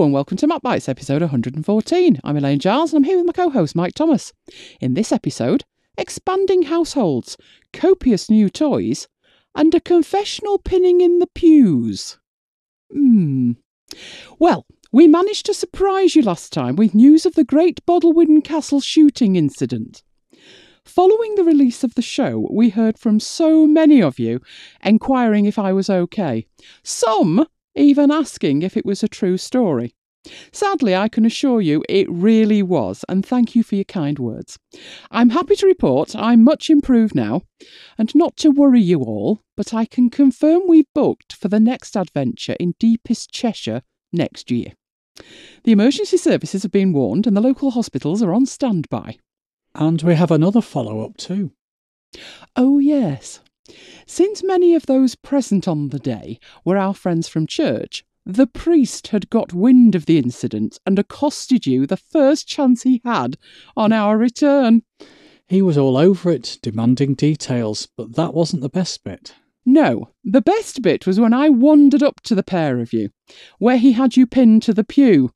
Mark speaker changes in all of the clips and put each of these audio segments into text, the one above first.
Speaker 1: And welcome to MacBites episode 114. I'm Elaine Giles and I'm here with my co host Mike Thomas. In this episode, expanding households, copious new toys, and a confessional pinning in the pews. Hmm. Well, we managed to surprise you last time with news of the Great Bodelwyddan Castle shooting incident. Following the release of the show, we heard from so many of you enquiring if I was okay. Some even asking if it was a true story. Sadly, I can assure you it really was, and thank you for your kind words. I'm happy to report I'm much improved now, and not to worry you all, but I can confirm we've booked for the next adventure in deepest Cheshire next year. The emergency services have been warned, and the local hospitals are on standby.
Speaker 2: And we have another follow up too.
Speaker 1: Oh, yes. Since many of those present on the day were our friends from church, the priest had got wind of the incident and accosted you the first chance he had on our return.
Speaker 2: He was all over it, demanding details, but that wasn't the best bit.
Speaker 1: No, the best bit was when I wandered up to the pair of you, where he had you pinned to the pew.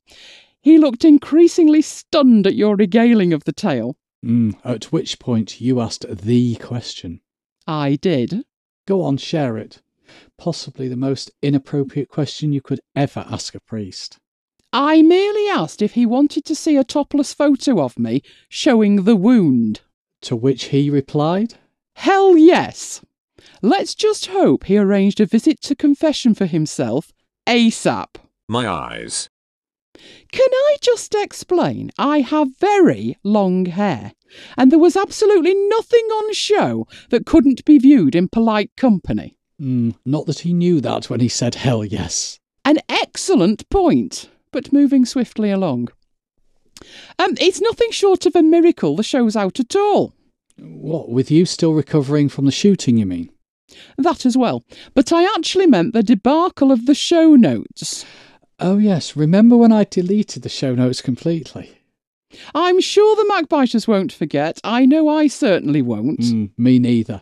Speaker 1: He looked increasingly stunned at your regaling of the tale.
Speaker 2: Mm, at which point you asked the question.
Speaker 1: I did.
Speaker 2: Go on, share it. Possibly the most inappropriate question you could ever ask a priest.
Speaker 1: I merely asked if he wanted to see a topless photo of me showing the wound.
Speaker 2: To which he replied,
Speaker 1: Hell yes! Let's just hope he arranged a visit to confession for himself ASAP.
Speaker 3: My eyes.
Speaker 1: Can I just explain? I have very long hair, and there was absolutely nothing on show that couldn't be viewed in polite company.
Speaker 2: Mm, Not that he knew that when he said hell yes.
Speaker 1: An excellent point, but moving swiftly along. Um, it's nothing short of a miracle the show's out at all.
Speaker 2: What, with you still recovering from the shooting, you mean?
Speaker 1: That as well. But I actually meant the debacle of the show notes.
Speaker 2: Oh, yes, remember when I deleted the show notes completely?
Speaker 1: I'm sure the Macbiters won't forget. I know I certainly won't.
Speaker 2: Mm, me neither.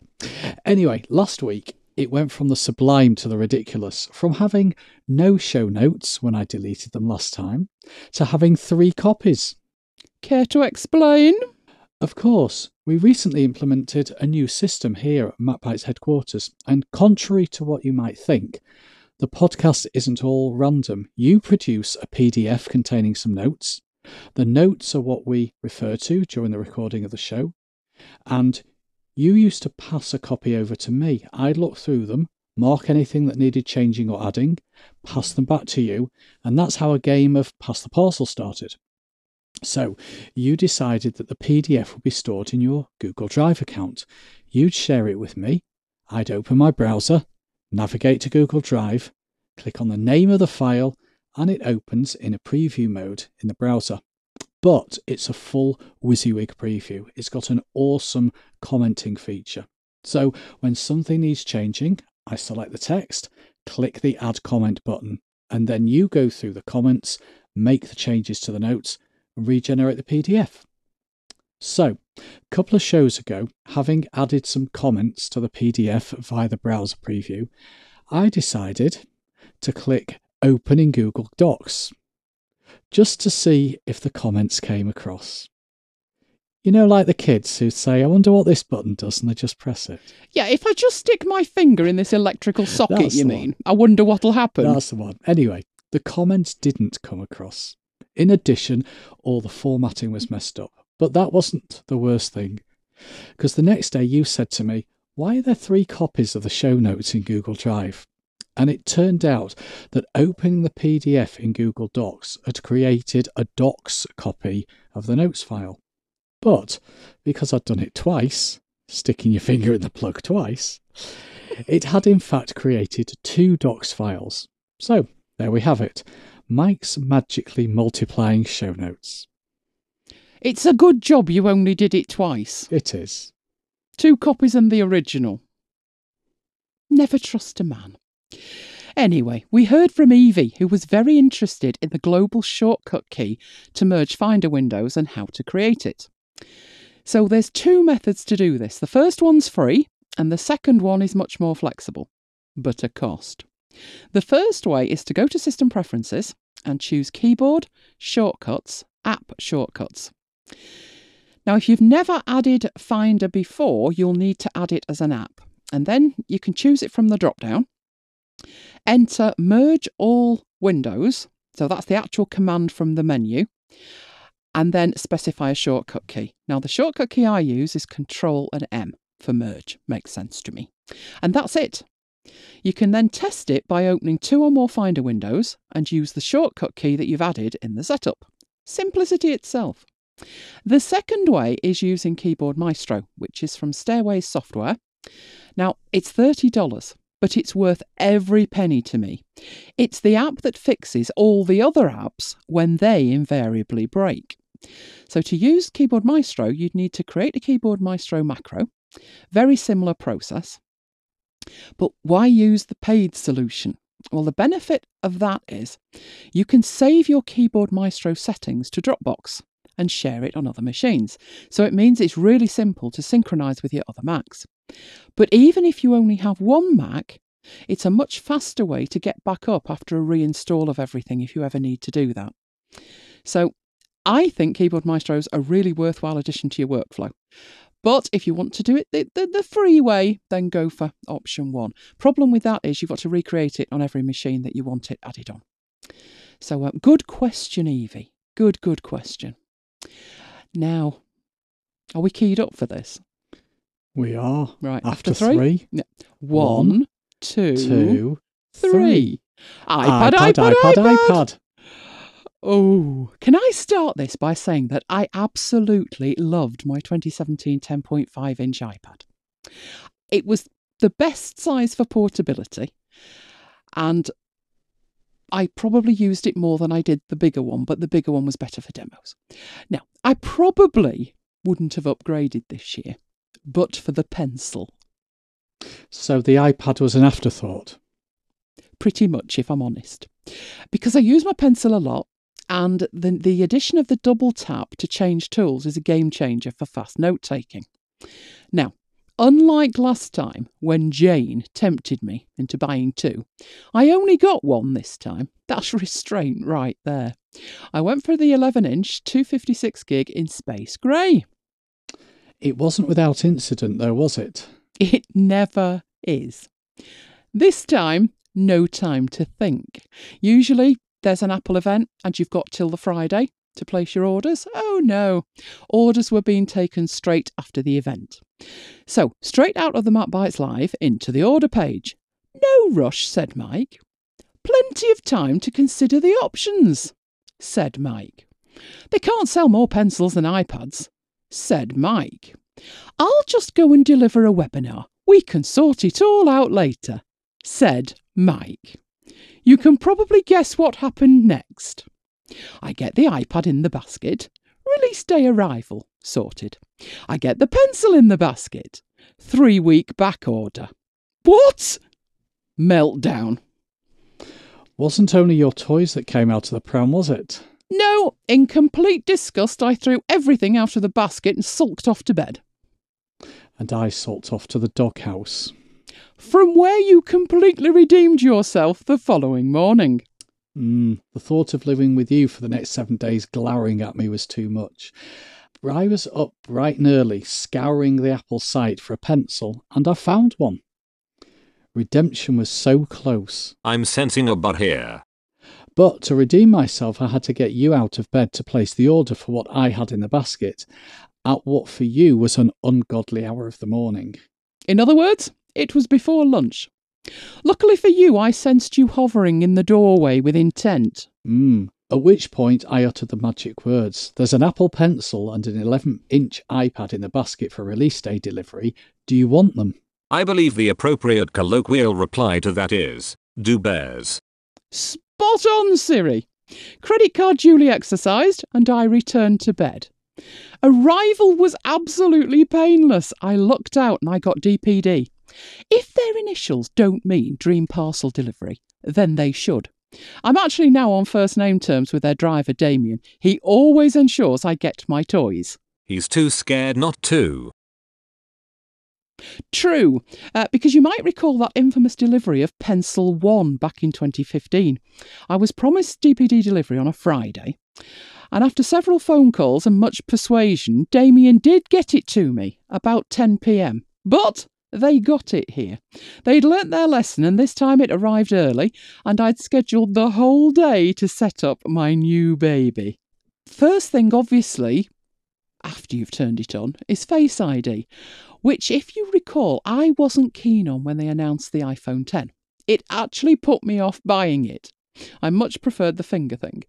Speaker 2: Anyway, last week it went from the sublime to the ridiculous, from having no show notes when I deleted them last time, to having three copies.
Speaker 1: Care to explain?
Speaker 2: Of course, we recently implemented a new system here at MacBites headquarters, and contrary to what you might think, the podcast isn't all random. You produce a PDF containing some notes. The notes are what we refer to during the recording of the show, and you used to pass a copy over to me. I'd look through them, mark anything that needed changing or adding, pass them back to you, and that's how a game of Pass the Parcel started. So, you decided that the PDF would be stored in your Google Drive account. You'd share it with me. I'd open my browser, navigate to Google Drive, click on the name of the file, and it opens in a preview mode in the browser. But it's a full WYSIWYG preview. It's got an awesome commenting feature. So when something needs changing, I select the text, click the add comment button, and then you go through the comments, make the changes to the notes, and regenerate the PDF. So, a couple of shows ago, having added some comments to the PDF via the browser preview, I decided to click Open in Google Docs just to see if the comments came across. You know, like the kids who say, I wonder what this button does, and they just press it.
Speaker 1: Yeah, if I just stick my finger in this electrical socket,
Speaker 2: That's
Speaker 1: you mean? I wonder what'll happen.
Speaker 2: That's the one. Anyway, the comments didn't come across. In addition, all the formatting was messed up. But that wasn't the worst thing. Because the next day you said to me, Why are there three copies of the show notes in Google Drive? And it turned out that opening the PDF in Google Docs had created a Docs copy of the notes file. But because I'd done it twice, sticking your finger in the plug twice, it had in fact created two Docs files. So there we have it Mike's magically multiplying show notes.
Speaker 1: It's a good job you only did it twice.
Speaker 2: It is.
Speaker 1: Two copies and the original. Never trust a man. Anyway, we heard from Evie, who was very interested in the global shortcut key to merge Finder windows and how to create it. So there's two methods to do this. The first one's free, and the second one is much more flexible, but a cost. The first way is to go to System Preferences and choose Keyboard, Shortcuts, App Shortcuts. Now, if you've never added Finder before, you'll need to add it as an app. And then you can choose it from the drop down. Enter Merge All Windows. So that's the actual command from the menu. And then specify a shortcut key. Now, the shortcut key I use is Control and M for merge. Makes sense to me. And that's it. You can then test it by opening two or more Finder windows and use the shortcut key that you've added in the setup. Simplicity itself. The second way is using Keyboard Maestro, which is from Stairways Software. Now, it's $30, but it's worth every penny to me. It's the app that fixes all the other apps when they invariably break. So, to use Keyboard Maestro, you'd need to create a Keyboard Maestro macro. Very similar process. But why use the paid solution? Well, the benefit of that is you can save your Keyboard Maestro settings to Dropbox and share it on other machines. So it means it's really simple to synchronize with your other Macs. But even if you only have one Mac, it's a much faster way to get back up after a reinstall of everything if you ever need to do that. So I think Keyboard Maestro is a really worthwhile addition to your workflow. But if you want to do it the, the, the, free way, then go for option one. Problem with that is you've got to recreate it on every machine that you want it added on. So, uh, good question, Evie. Good, good question. Now, are we keyed up for this?
Speaker 2: We are.
Speaker 1: Right.
Speaker 2: After,
Speaker 1: after three?
Speaker 2: three.
Speaker 1: One,
Speaker 2: One,
Speaker 1: two,
Speaker 2: two,
Speaker 1: three.
Speaker 2: three.
Speaker 1: iPad, iPad,
Speaker 2: iPad,
Speaker 1: iPad,
Speaker 2: iPad, iPad.
Speaker 1: Oh, can I start this by saying that I absolutely loved my 2017 10.5 inch iPad? It was the best size for portability, and I probably used it more than I did the bigger one, but the bigger one was better for demos. Now, I probably wouldn't have upgraded this year, but for the pencil.
Speaker 2: So the iPad was an afterthought.
Speaker 1: Pretty much, if I'm honest. Because I use my pencil a lot, and the, the addition of the double tap to change tools is a game changer for fast note taking. Now, unlike last time when Jane tempted me into buying two, I only got one this time. That's restraint right there. I went for the 11 inch 256 gig in space grey.
Speaker 2: It wasn't without incident, though, was it?
Speaker 1: It never is. This time, no time to think. Usually, there's an Apple event and you've got till the Friday to place your orders. Oh no, orders were being taken straight after the event. So, straight out of the Mac Live into the order page. No rush, said Mike. Plenty of time to consider the options, said Mike. They can't sell more pencils than iPads, said Mike. I'll just go and deliver a webinar. We can sort it all out later, said Mike. You can probably guess what happened next. I get the iPad in the basket. Release day arrival. Sorted. I get the pencil in the basket. Three week back order. What? Meltdown.
Speaker 2: Wasn't only your toys that came out of the pram, was it?
Speaker 1: No, in complete disgust, I threw everything out of the basket and sulked off to bed.
Speaker 2: And I sulked off to the doghouse.
Speaker 1: From where you completely redeemed yourself the following morning.
Speaker 2: Mm, the thought of living with you for the next seven days glowering at me was too much. I was up bright and early, scouring the Apple site for a pencil, and I found one. Redemption was so close.
Speaker 3: I'm sensing a but here.
Speaker 2: But to redeem myself, I had to get you out of bed to place the order for what I had in the basket, at what for you was an ungodly hour of the morning.
Speaker 1: In other words, it was before lunch. Luckily for you, I sensed you hovering in the doorway with intent.
Speaker 2: Mm. At which point I uttered the magic words There's an Apple Pencil and an 11 inch iPad in the basket for release day delivery. Do you want them?
Speaker 3: I believe the appropriate colloquial reply to that is, do bears.
Speaker 1: Spot on, Siri. Credit card duly exercised, and I returned to bed. Arrival was absolutely painless. I lucked out and I got DPD. If their initials don't mean Dream Parcel Delivery, then they should. I'm actually now on first name terms with their driver, Damien. He always ensures I get my toys.
Speaker 3: He's too scared not to.
Speaker 1: True, uh, because you might recall that infamous delivery of Pencil 1 back in 2015. I was promised DPD delivery on a Friday, and after several phone calls and much persuasion, Damien did get it to me about 10 pm. But they got it here. They'd learnt their lesson, and this time it arrived early, and I'd scheduled the whole day to set up my new baby. First thing, obviously, after you've turned it on, is Face ID, which, if you recall, I wasn't keen on when they announced the iPhone 10. It actually put me off buying it. I much preferred the finger thing.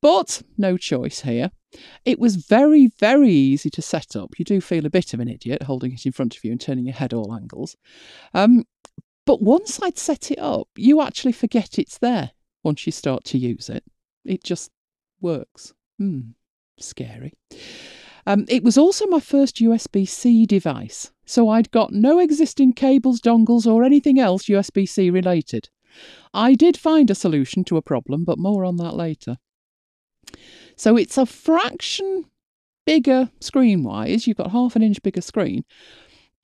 Speaker 1: But no choice here. It was very, very easy to set up. You do feel a bit of an idiot holding it in front of you and turning your head all angles. Um, but once I'd set it up, you actually forget it's there once you start to use it. It just works. Hmm, scary. Um, it was also my first USB C device, so I'd got no existing cables, dongles, or anything else USB C related. I did find a solution to a problem, but more on that later. So it's a fraction bigger screen wise. You've got half an inch bigger screen.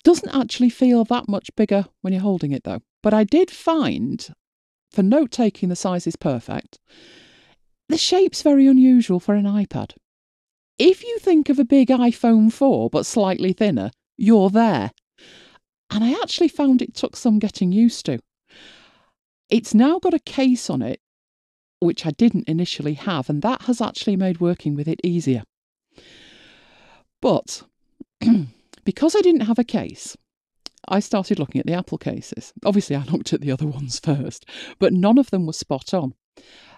Speaker 1: Doesn't actually feel that much bigger when you're holding it though. But I did find, for note taking, the size is perfect. The shape's very unusual for an iPad. If you think of a big iPhone 4 but slightly thinner, you're there. And I actually found it took some getting used to. It's now got a case on it which I didn't initially have, and that has actually made working with it easier. But because I didn't have a case, I started looking at the Apple cases. Obviously, I looked at the other ones first, but none of them were spot on.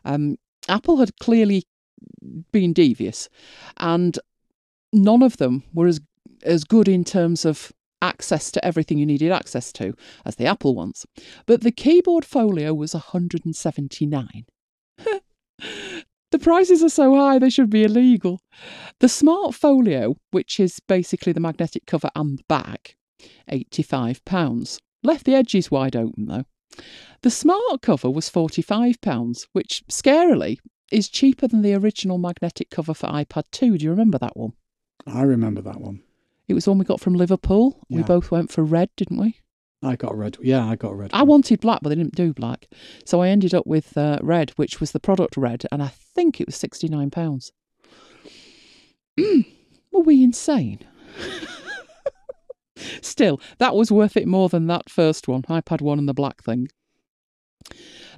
Speaker 1: Um, Apple had clearly been devious, and none of them were as as good in terms of access to everything you needed access to as the Apple ones. But the keyboard folio was 179. the prices are so high they should be illegal. The Smart Folio, which is basically the magnetic cover and the back, £85. Left the edges wide open though. The Smart cover was £45, which scarily is cheaper than the original magnetic cover for iPad 2. Do you remember that one?
Speaker 2: I remember that one.
Speaker 1: It was one we got from Liverpool. We both went for red, didn't we?
Speaker 2: I got red. Yeah, I got red.
Speaker 1: I wanted black, but they didn't do black. So I ended up with uh, red, which was the product red, and I think it was £69. Were we insane? Still, that was worth it more than that first one, iPad 1 and the black thing.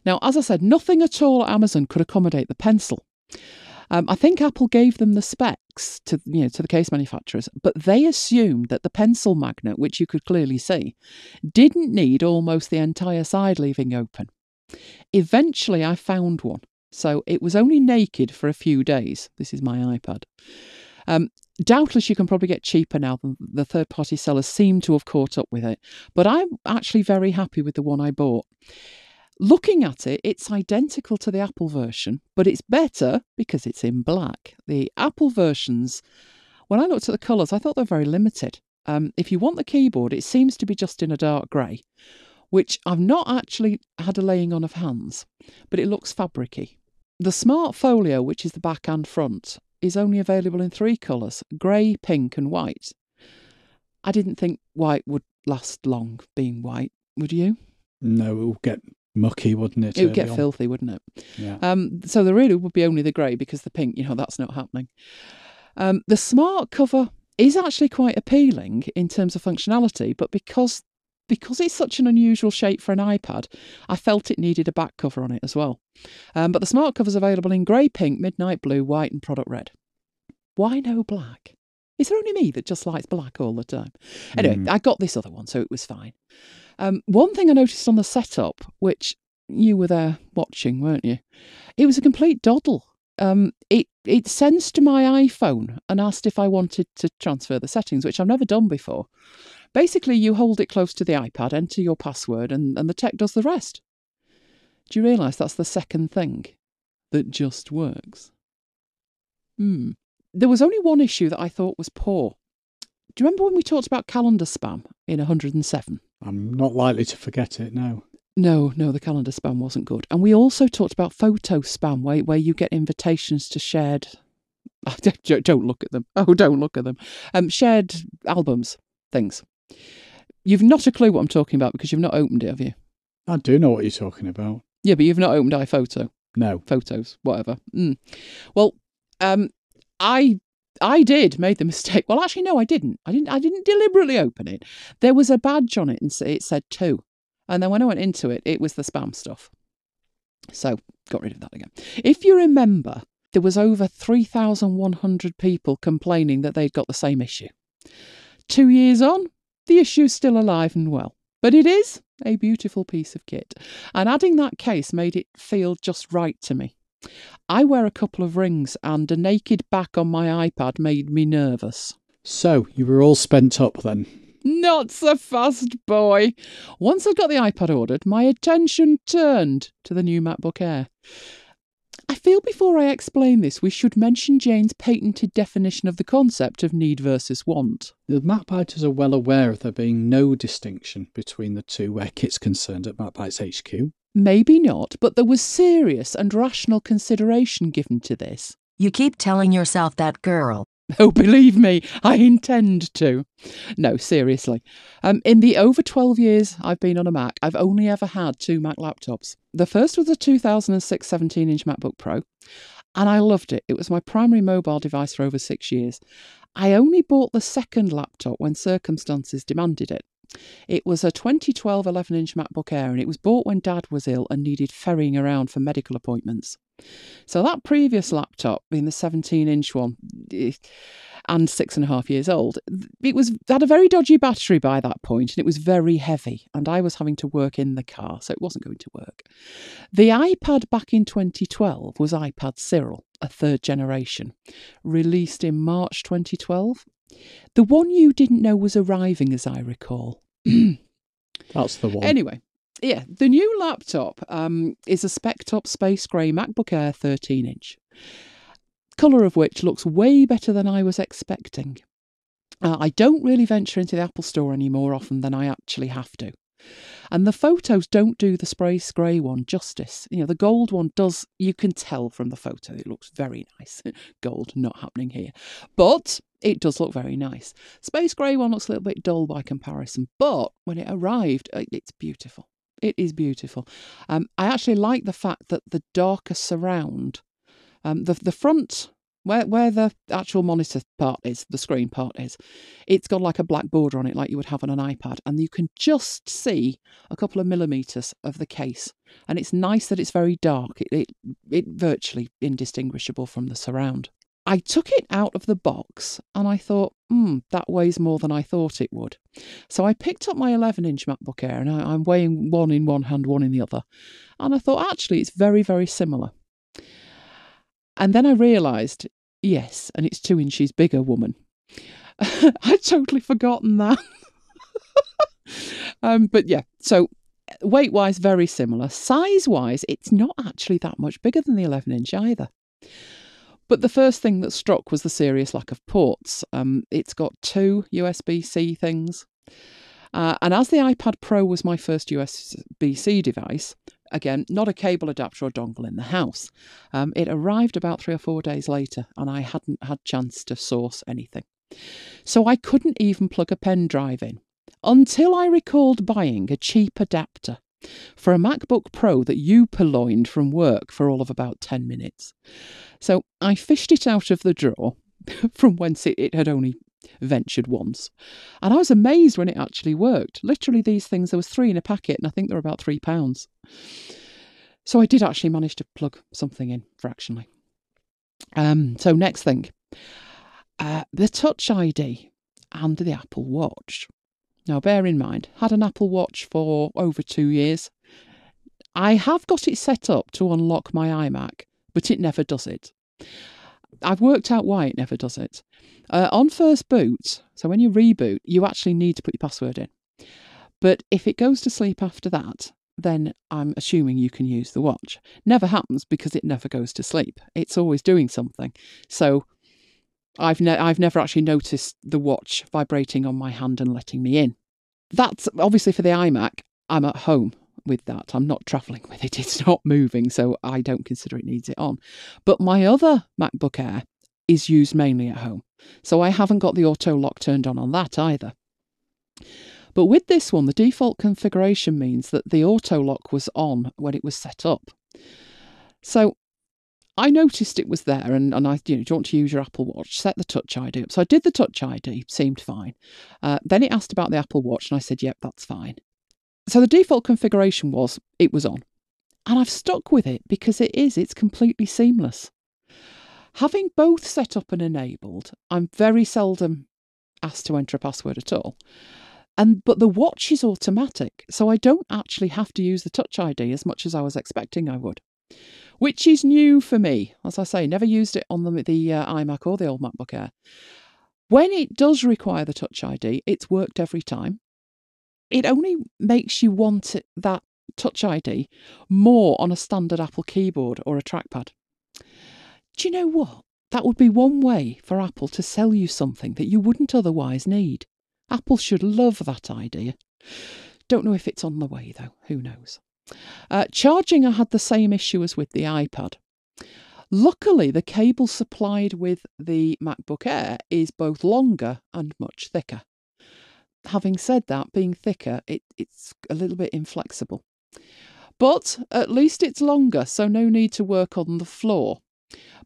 Speaker 1: Now, as I said, nothing at all at Amazon could accommodate the pencil. Um, I think Apple gave them the specs to you know to the case manufacturers, but they assumed that the pencil magnet, which you could clearly see, didn't need almost the entire side leaving open. Eventually, I found one, so it was only naked for a few days. This is my iPad. Um, doubtless, you can probably get cheaper now than the third party sellers seem to have caught up with it, but I'm actually very happy with the one I bought. Looking at it, it's identical to the Apple version, but it's better because it's in black. The Apple versions, when I looked at the colours, I thought they're very limited. Um, if you want the keyboard, it seems to be just in a dark grey, which I've not actually had a laying on of hands, but it looks fabricy. The Smart Folio, which is the back and front, is only available in three colours grey, pink, and white. I didn't think white would last long being white, would you?
Speaker 2: No, it will get mucky, wouldn't it?
Speaker 1: It would get
Speaker 2: on?
Speaker 1: filthy, wouldn't it?
Speaker 2: Yeah.
Speaker 1: Um, so there really would be only the grey because the pink, you know, that's not happening. Um, the smart cover is actually quite appealing in terms of functionality, but because because it's such an unusual shape for an iPad, I felt it needed a back cover on it as well. Um, but the smart cover's available in grey, pink, midnight blue, white, and product red. Why no black? Is there only me that just likes black all the time? Anyway,
Speaker 2: Mm.
Speaker 1: I got this other one, so it was fine. Um, one thing I noticed on the setup, which you were there watching, weren't you? It was a complete doddle. Um, it it sends to my iPhone and asked if I wanted to transfer the settings, which I've never done before. Basically, you hold it close to the iPad, enter your password, and, and the tech does the rest. Do you realise that's the second thing that just works? Hmm. There was only one issue that I thought was poor. Do you remember when we talked about calendar spam in 107?
Speaker 2: I'm not likely to forget it, no.
Speaker 1: No, no, the calendar spam wasn't good. And we also talked about photo spam, where, where you get invitations to shared. Don't don't look at them. Oh, don't look at them. Um, shared albums, things. You've not a clue what I'm talking about because you've not opened it, have you?
Speaker 2: I do know what you're talking about.
Speaker 1: Yeah, but you've not opened iPhoto.
Speaker 2: No.
Speaker 1: photos, whatever. Mm. Well, um, I I did made the mistake. Well, actually, no, I didn't. I didn't. I didn't deliberately open it. There was a badge on it, and it said two. And then when I went into it, it was the spam stuff. So got rid of that again. If you remember, there was over three thousand one hundred people complaining that they'd got the same issue. Two years on, the issue's still alive and well. But it is a beautiful piece of kit, and adding that case made it feel just right to me. I wear a couple of rings, and a naked back on my iPad made me nervous.
Speaker 2: So, you were all spent up then?
Speaker 1: Not so fast, boy. Once I'd got the iPad ordered, my attention turned to the new MacBook Air. I feel before I explain this, we should mention Jane's patented definition of the concept of need versus want.
Speaker 2: The MacBiters are well aware of there being no distinction between the two where kit's concerned at MacBites HQ.
Speaker 1: Maybe not, but there was serious and rational consideration given to this.
Speaker 4: You keep telling yourself that, girl.
Speaker 1: Oh, believe me, I intend to. No, seriously. Um, in the over 12 years I've been on a Mac, I've only ever had two Mac laptops. The first was a 2006 17 inch MacBook Pro, and I loved it. It was my primary mobile device for over six years. I only bought the second laptop when circumstances demanded it. It was a 2012 11 inch MacBook Air, and it was bought when Dad was ill and needed ferrying around for medical appointments. So that previous laptop, being the 17 inch one, eh, and six and a half years old, it was had a very dodgy battery by that point, and it was very heavy, and I was having to work in the car, so it wasn't going to work. The iPad back in 2012 was iPad Cyril, a third generation, released in March 2012. The one you didn't know was arriving, as I recall.
Speaker 2: That's the one.
Speaker 1: Anyway, yeah, the new laptop um, is a spec top space grey MacBook Air 13 inch, colour of which looks way better than I was expecting. Uh, I don't really venture into the Apple Store any more often than I actually have to. And the photos don't do the space grey one justice. You know, the gold one does, you can tell from the photo, it looks very nice. gold not happening here. But it does look very nice. Space grey one looks a little bit dull by comparison, but when it arrived, uh, it's beautiful. It is beautiful. Um, I actually like the fact that the darker surround, um, the the front where where the actual monitor part is, the screen part is, it's got like a black border on it, like you would have on an iPad, and you can just see a couple of millimeters of the case. And it's nice that it's very dark. It it, it virtually indistinguishable from the surround. I took it out of the box and I thought, hmm, that weighs more than I thought it would. So I picked up my 11 inch MacBook Air and I, I'm weighing one in one hand, one in the other. And I thought, actually, it's very, very similar. And then I realised, yes, and it's two inches bigger, woman. I'd totally forgotten that. um, but yeah, so weight wise, very similar. Size wise, it's not actually that much bigger than the 11 inch either. But the first thing that struck was the serious lack of ports. Um, it's got two USB C things. Uh, and as the iPad Pro was my first USB C device, again, not a cable adapter or dongle in the house, um, it arrived about three or four days later and I hadn't had chance to source anything. So I couldn't even plug a pen drive in until I recalled buying a cheap adapter for a MacBook Pro that you purloined from work for all of about 10 minutes. So I fished it out of the drawer from whence it, it had only ventured once. And I was amazed when it actually worked. Literally, these things, there was three in a packet, and I think they were about three pounds. So I did actually manage to plug something in fractionally. Um, so next thing, uh, the Touch ID and the Apple Watch. Now, bear in mind, had an Apple Watch for over two years. I have got it set up to unlock my iMac, but it never does it. I've worked out why it never does it. Uh, on first boot, so when you reboot, you actually need to put your password in. But if it goes to sleep after that, then I'm assuming you can use the watch. Never happens because it never goes to sleep. It's always doing something. So I've ne- I've never actually noticed the watch vibrating on my hand and letting me in. That's obviously for the iMac. I'm at home with that. I'm not travelling with it. It's not moving, so I don't consider it needs it on. But my other MacBook Air is used mainly at home, so I haven't got the auto lock turned on on that either. But with this one, the default configuration means that the auto lock was on when it was set up. So I noticed it was there and, and I, you know, do you want to use your Apple Watch? Set the Touch ID up. So I did the Touch ID, seemed fine. Uh, then it asked about the Apple Watch and I said, yep, that's fine. So the default configuration was it was on. And I've stuck with it because it is, it's completely seamless. Having both set up and enabled, I'm very seldom asked to enter a password at all. And but the watch is automatic, so I don't actually have to use the Touch ID as much as I was expecting I would which is new for me. As I say, never used it on the, the uh, iMac or the old MacBook Air. When it does require the Touch ID, it's worked every time. It only makes you want it, that Touch ID more on a standard Apple keyboard or a trackpad. Do you know what? That would be one way for Apple to sell you something that you wouldn't otherwise need. Apple should love that idea. Don't know if it's on the way though, who knows? Uh, charging, I had the same issue as with the iPad. Luckily, the cable supplied with the MacBook Air is both longer and much thicker. Having said that, being thicker, it, it's a little bit inflexible. But at least it's longer, so no need to work on the floor.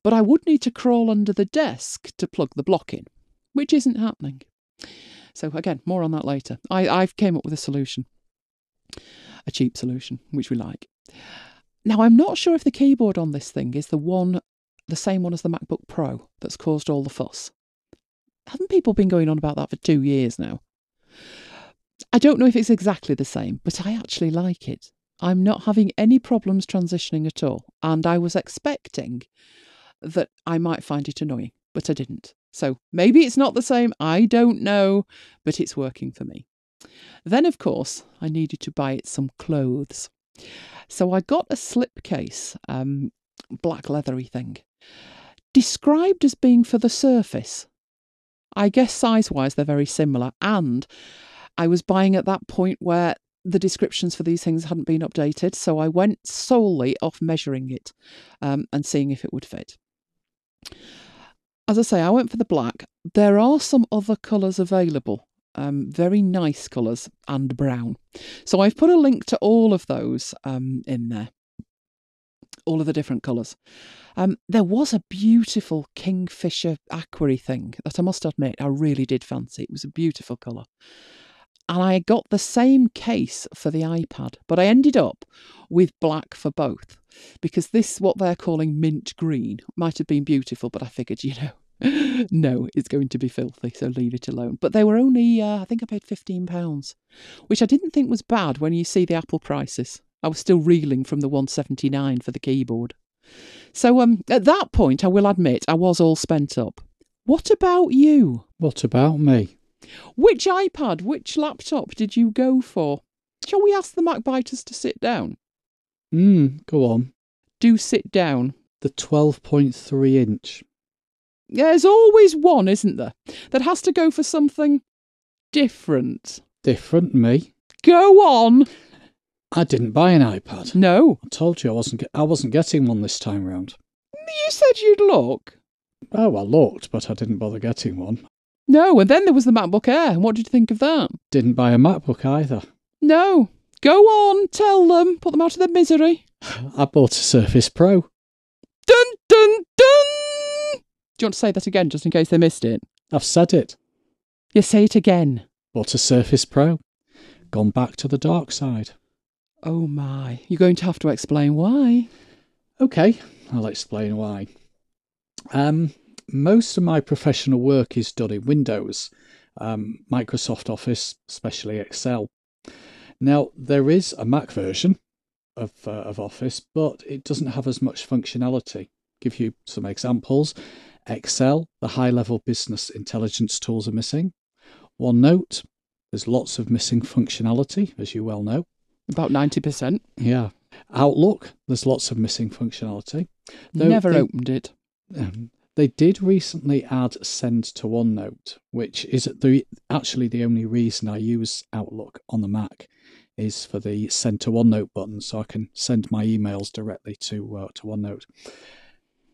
Speaker 1: But I would need to crawl under the desk to plug the block in, which isn't happening. So again, more on that later. I, I've came up with a solution a cheap solution, which we like. Now, I'm not sure if the keyboard on this thing is the one, the same one as the MacBook Pro that's caused all the fuss. Haven't people been going on about that for two years now? I don't know if it's exactly the same, but I actually like it. I'm not having any problems transitioning at all, and I was expecting that I might find it annoying, but I didn't. So maybe it's not the same, I don't know, but it's working for me. Then, of course, I needed to buy it some clothes. So I got a slipcase, um, black leathery thing, described as being for the surface. I guess size wise they're very similar, and I was buying at that point where the descriptions for these things hadn't been updated, so I went solely off measuring it um, and seeing if it would fit. As I say, I went for the black. There are some other colours available um, very nice colours and brown. So I've put a link to all of those um, in there, all of the different colours. Um, there was a beautiful Kingfisher aquary thing that I must admit I really did fancy. It was a beautiful colour. And I got the same case for the iPad, but I ended up with black for both because this, what they're calling mint green, might have been beautiful, but I figured, you know, no, it's going to be filthy, so leave it alone. But they were only, uh, I think I paid £15, which I didn't think was bad when you see the Apple prices. I was still reeling from the 179 for the keyboard. So um, at that point, I will admit, I was all spent up. What about you?
Speaker 2: What about me?
Speaker 1: Which iPad, which laptop did you go for? Shall we ask the MacBiters to sit down?
Speaker 2: Hmm, go on.
Speaker 1: Do sit down.
Speaker 2: The 12.3 inch.
Speaker 1: There's always one, isn't there, that has to go for something different.
Speaker 2: Different me.
Speaker 1: Go on.
Speaker 2: I didn't buy an iPad.
Speaker 1: No.
Speaker 2: I told you I wasn't. I wasn't getting one this time round.
Speaker 1: You said you'd look.
Speaker 2: Oh, I looked, but I didn't bother getting one.
Speaker 1: No, and then there was the MacBook Air. What did you think of that?
Speaker 2: Didn't buy a MacBook either.
Speaker 1: No. Go on, tell them, put them out of their misery.
Speaker 2: I bought a Surface Pro.
Speaker 1: Dun dun dun. Do you want to say that again, just in case they missed it?
Speaker 2: I've said it.
Speaker 1: You say it again.
Speaker 2: Bought a Surface Pro. Gone back to the dark side.
Speaker 1: Oh my. You're going to have to explain why.
Speaker 2: Okay, I'll explain why. Um, most of my professional work is done in Windows, um, Microsoft Office, especially Excel. Now, there is a Mac version of, uh, of Office, but it doesn't have as much functionality. Give you some examples. Excel, the high level business intelligence tools are missing. OneNote, there's lots of missing functionality, as you well know.
Speaker 1: About 90%.
Speaker 2: Yeah. Outlook, there's lots of missing functionality.
Speaker 1: Though Never they, opened it.
Speaker 2: Um, they did recently add send to OneNote, which is the actually the only reason I use Outlook on the Mac is for the send to OneNote button, so I can send my emails directly to uh, to OneNote.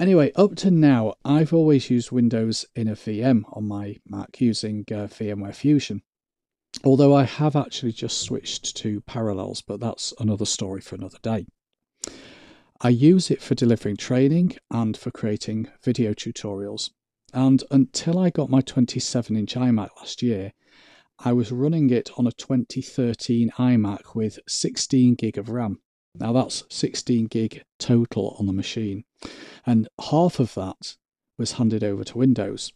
Speaker 2: Anyway, up to now, I've always used Windows in a VM on my Mac using uh, VMware Fusion. Although I have actually just switched to Parallels, but that's another story for another day. I use it for delivering training and for creating video tutorials. And until I got my 27 inch iMac last year, I was running it on a 2013 iMac with 16 gig of RAM. Now that's 16 gig total on the machine, and half of that was handed over to Windows.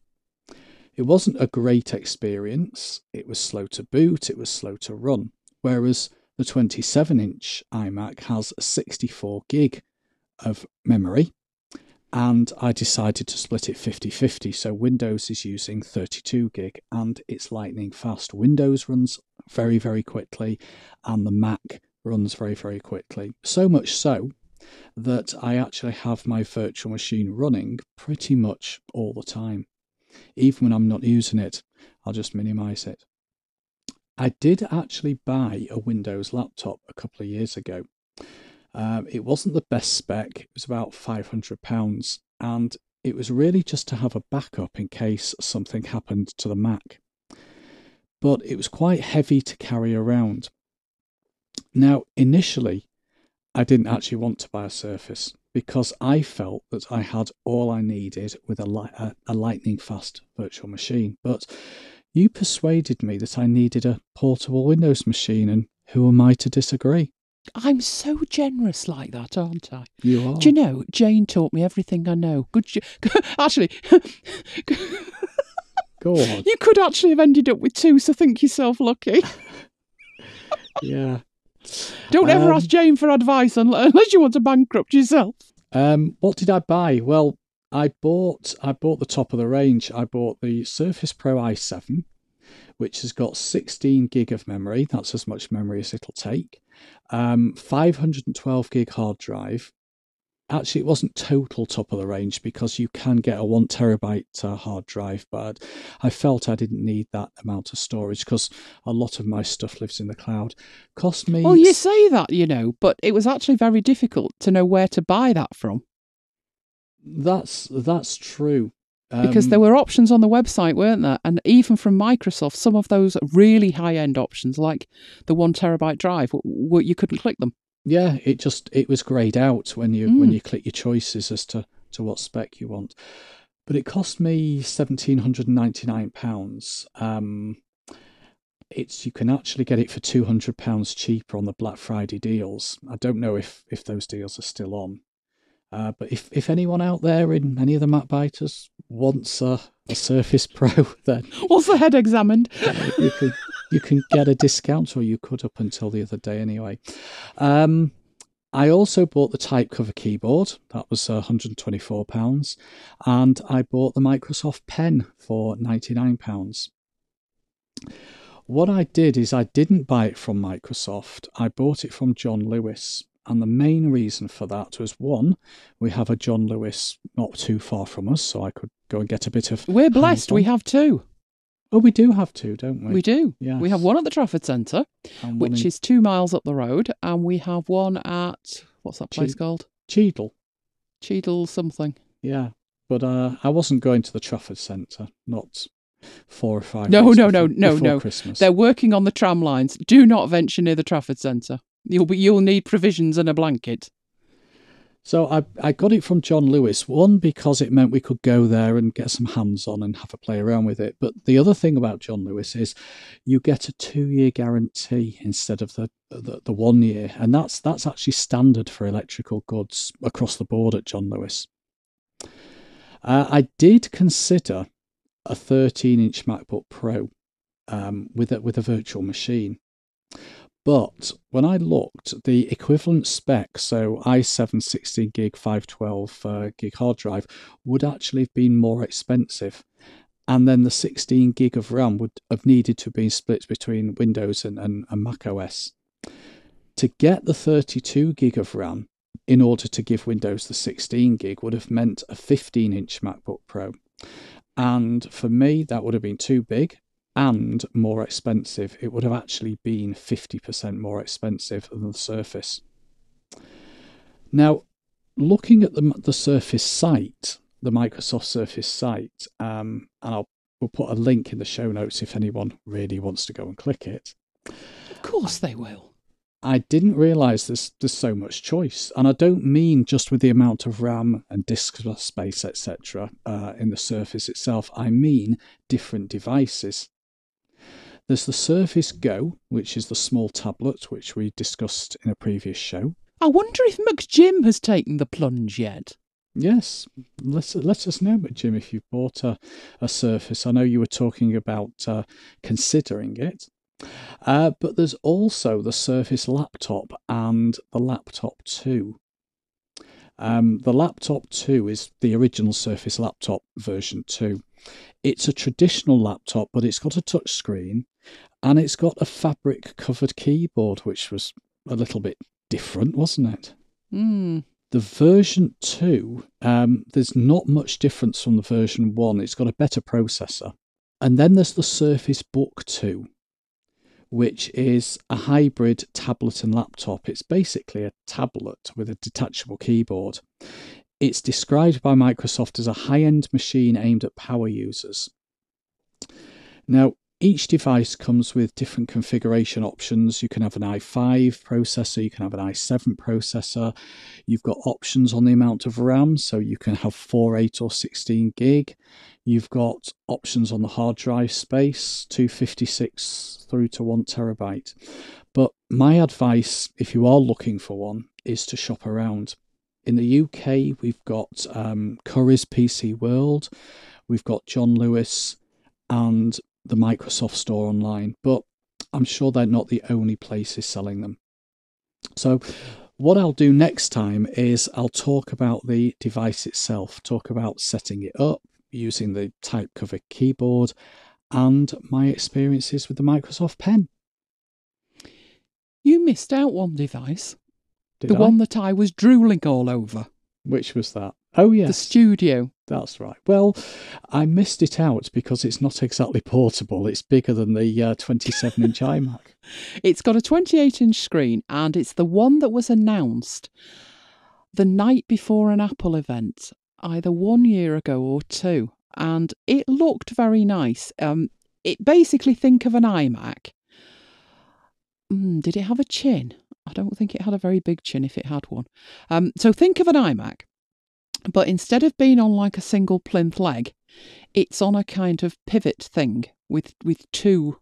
Speaker 2: It wasn't a great experience. It was slow to boot, it was slow to run, whereas the 27 inch iMac has 64 gig of memory and I decided to split it 50 50. So Windows is using 32 gig and it's lightning fast. Windows runs very, very quickly, and the Mac runs very, very quickly. So much so that I actually have my virtual machine running pretty much all the time. Even when I'm not using it, I'll just minimize it. I did actually buy a Windows laptop a couple of years ago um, it wasn't the best spec, it was about £500, and it was really just to have a backup in case something happened to the Mac. But it was quite heavy to carry around. Now, initially, I didn't actually want to buy a Surface because I felt that I had all I needed with a, li- a, a lightning fast virtual machine. But you persuaded me that I needed a portable Windows machine, and who am I to disagree?
Speaker 1: I'm so generous like that, aren't I?
Speaker 2: You are.
Speaker 1: Do you know, Jane taught me everything I know. Good. Actually,
Speaker 2: Go on.
Speaker 1: you could actually have ended up with two, so think yourself lucky.
Speaker 2: Yeah.
Speaker 1: Don't ever
Speaker 2: Um,
Speaker 1: ask Jane for advice unless you want to bankrupt yourself.
Speaker 2: Um, what did I buy? Well, I bought I bought the top of the range. I bought the Surface Pro i7, which has got 16 gig of memory. That's as much memory as it'll take. Um, 512 gig hard drive. Actually, it wasn't total top of the range because you can get a one terabyte uh, hard drive, but I felt I didn't need that amount of storage because a lot of my stuff lives in the cloud. Cost me.
Speaker 1: Well, you say that, you know, but it was actually very difficult to know where to buy that from
Speaker 2: That's that's true.
Speaker 1: because
Speaker 2: Um,
Speaker 1: there were options on the website, weren't there? And even from Microsoft, some of those really high end options, like the one terabyte drive, w- w- you couldn't click them.
Speaker 2: Yeah it just it was grayed out when you when
Speaker 1: Mm.
Speaker 2: you click your choices as to to what spec you want but it cost me 1799 pounds um it's you can actually get it for 200 pounds cheaper on the black friday deals i don't know if if those deals are still on uh, but if, if anyone out there in any of the MacBiters wants a, a Surface Pro, then
Speaker 1: Was the head examined?
Speaker 2: you can you can get a discount, or you could up until the other day anyway. Um, I also bought the type cover keyboard. That was uh, 124 pounds, and I bought the Microsoft Pen for 99 pounds. What I did is I didn't buy it from Microsoft. I bought it from John Lewis. And the main reason for that was one, we have a John Lewis not too far from us, so I could go and get a bit of.
Speaker 1: We're blessed. We
Speaker 2: hands-on.
Speaker 1: have two.
Speaker 2: Oh, we do have two, don't we?
Speaker 1: We do.
Speaker 2: Yes.
Speaker 1: We have one at the Trafford Centre, which
Speaker 2: in
Speaker 1: is two miles up the road, and we have one at what's that place
Speaker 2: Che-
Speaker 1: called?
Speaker 2: Cheadle.
Speaker 1: Cheadle something.
Speaker 2: Yeah, but uh, I wasn't going to the Trafford Centre. Not four or five.
Speaker 1: No, no, no, no, no.
Speaker 2: Christmas.
Speaker 1: They're working on the tram lines. Do not venture near the Trafford Centre. You'll be, you'll need provisions and a blanket.
Speaker 2: So I I got it from John Lewis. One because it meant we could go there and get some hands on and have a play around with it. But the other thing about John Lewis is you get a two year guarantee instead of the, the the one year, and that's that's actually standard for electrical goods across the board at John Lewis. Uh, I did consider a 13 inch MacBook Pro um, with a, with a virtual machine. But when I looked, the equivalent spec, so i7 16 gig 512 uh, gig hard drive, would actually have been more expensive. And then the 16 gig of RAM would have needed to be split between Windows and, and, and Mac OS. To get the 32 gig of RAM in order to give Windows the 16 gig would have meant a 15 inch MacBook Pro. And for me, that would have been too big and more expensive. It would have actually been 50% more expensive than the Surface. Now, looking at the, the Surface site, the Microsoft Surface site, um, and I'll we'll put a link in the show notes if anyone really wants to go and click it.
Speaker 1: Of course they will.
Speaker 2: I didn't realize there's there's so much choice, and I don't mean just with the amount of RAM and disk space, etc., uh, in the Surface itself. I mean different devices. There's the Surface Go, which is the small tablet which we discussed in a previous show.
Speaker 1: I wonder if McJim has taken the plunge yet.
Speaker 2: Yes, let let us know, Jim, if you've bought a, a Surface. I know you were talking about uh, considering it. Uh, but there's also the Surface Laptop and the Laptop 2. Um, the Laptop 2 is the original Surface Laptop version 2. It's a traditional laptop, but it's got a touch screen and it's got a fabric covered keyboard, which was a little bit different, wasn't it?
Speaker 1: Hmm.
Speaker 2: The version 2, um, there's not much difference from the version 1. It's got a better processor. And then there's the Surface Book 2, which is a hybrid tablet and laptop. It's basically a tablet with a detachable keyboard. It's described by Microsoft as a high end machine aimed at power users. Now, each device comes with different configuration options. You can have an i5 processor, you can have an i7 processor. You've got options on the amount of RAM, so you can have 4, 8, or 16 gig. You've got options on the hard drive space, 256 through to 1 terabyte. But my advice, if you are looking for one, is to shop around. In the UK, we've got um, Currys PC World, we've got John Lewis, and the Microsoft Store online, but I'm sure they're not the only places selling them. So, what I'll do next time is I'll talk about the device itself, talk about setting it up using the type cover keyboard, and my experiences with the Microsoft Pen.
Speaker 1: You missed out one device.
Speaker 2: Did
Speaker 1: the
Speaker 2: I?
Speaker 1: one that I was drooling all over.
Speaker 2: Which was that? Oh, yes.
Speaker 1: The studio.
Speaker 2: That's right. Well, I missed it out because it's not exactly portable. It's bigger than the uh, 27 inch iMac.
Speaker 1: It's got a 28 inch screen and it's the one that was announced the night before an Apple event, either one year ago or two. And it looked very nice. Um, it basically think of an iMac. Mm, did it have a chin? I don't think it had a very big chin if it had one. Um, so think of an iMac, but instead of being on like a single plinth leg, it's on a kind of pivot thing with with two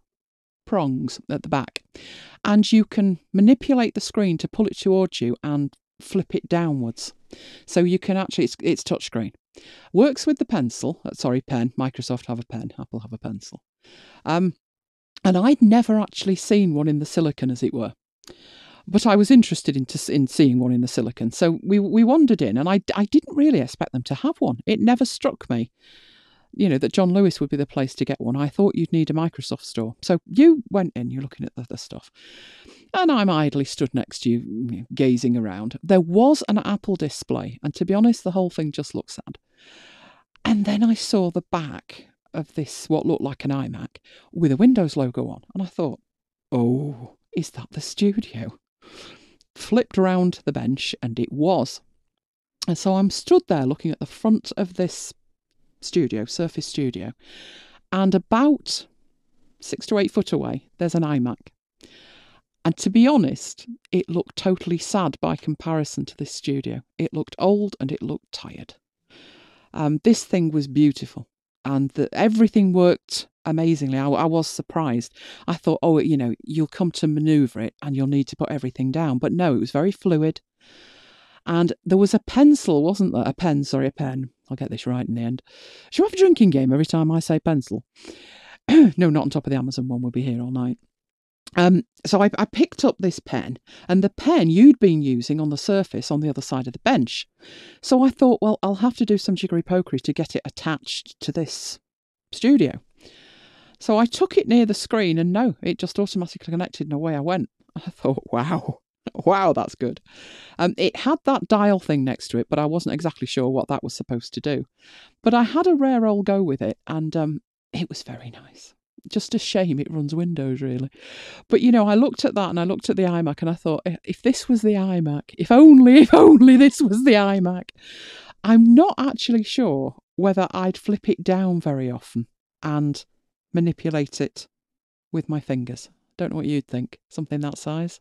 Speaker 1: prongs at the back, and you can manipulate the screen to pull it towards you and flip it downwards. So you can actually it's it's touchscreen. Works with the pencil. uh, Sorry, pen. Microsoft have a pen. Apple have a pencil. Um, and I'd never actually seen one in the silicon, as it were. But I was interested in, to, in seeing one in the silicon. So we, we wandered in, and I, I didn't really expect them to have one. It never struck me, you know, that John Lewis would be the place to get one. I thought you'd need a Microsoft store. So you went in, you're looking at the, the stuff. And I'm idly stood next to you, gazing around. There was an Apple display, and to be honest, the whole thing just looked sad. And then I saw the back of this, what looked like an iMac, with a Windows logo on. And I thought, oh, is that the studio? Flipped round the bench, and it was. And so I'm stood there looking at the front of this studio, Surface Studio, and about six to eight foot away, there's an iMac. And to be honest, it looked totally sad by comparison to this studio. It looked old and it looked tired. Um, this thing was beautiful and everything worked amazingly. I, I was surprised. I thought, oh, you know, you'll come to maneuver it and you'll need to put everything down. But no, it was very fluid. And there was a pencil, wasn't there? A pen, sorry, a pen. I'll get this right in the end. Should we have a drinking game every time I say pencil? no, not on top of the Amazon one. We'll be here all night. Um, so I, I picked up this pen, and the pen you'd been using on the surface on the other side of the bench. So I thought, well, I'll have to do some jiggery pokery to get it attached to this studio. So I took it near the screen, and no, it just automatically connected, and away I went. I thought, wow, wow, that's good. Um, it had that dial thing next to it, but I wasn't exactly sure what that was supposed to do. But I had a rare old go with it, and um, it was very nice just a shame it runs Windows, really. But you know, I looked at that and I looked at the iMac and I thought, if this was the iMac, if only, if only this was the iMac. I'm not actually sure whether I'd flip it down very often. and manipulate it with my fingers. Don't know what you'd think. Something that size.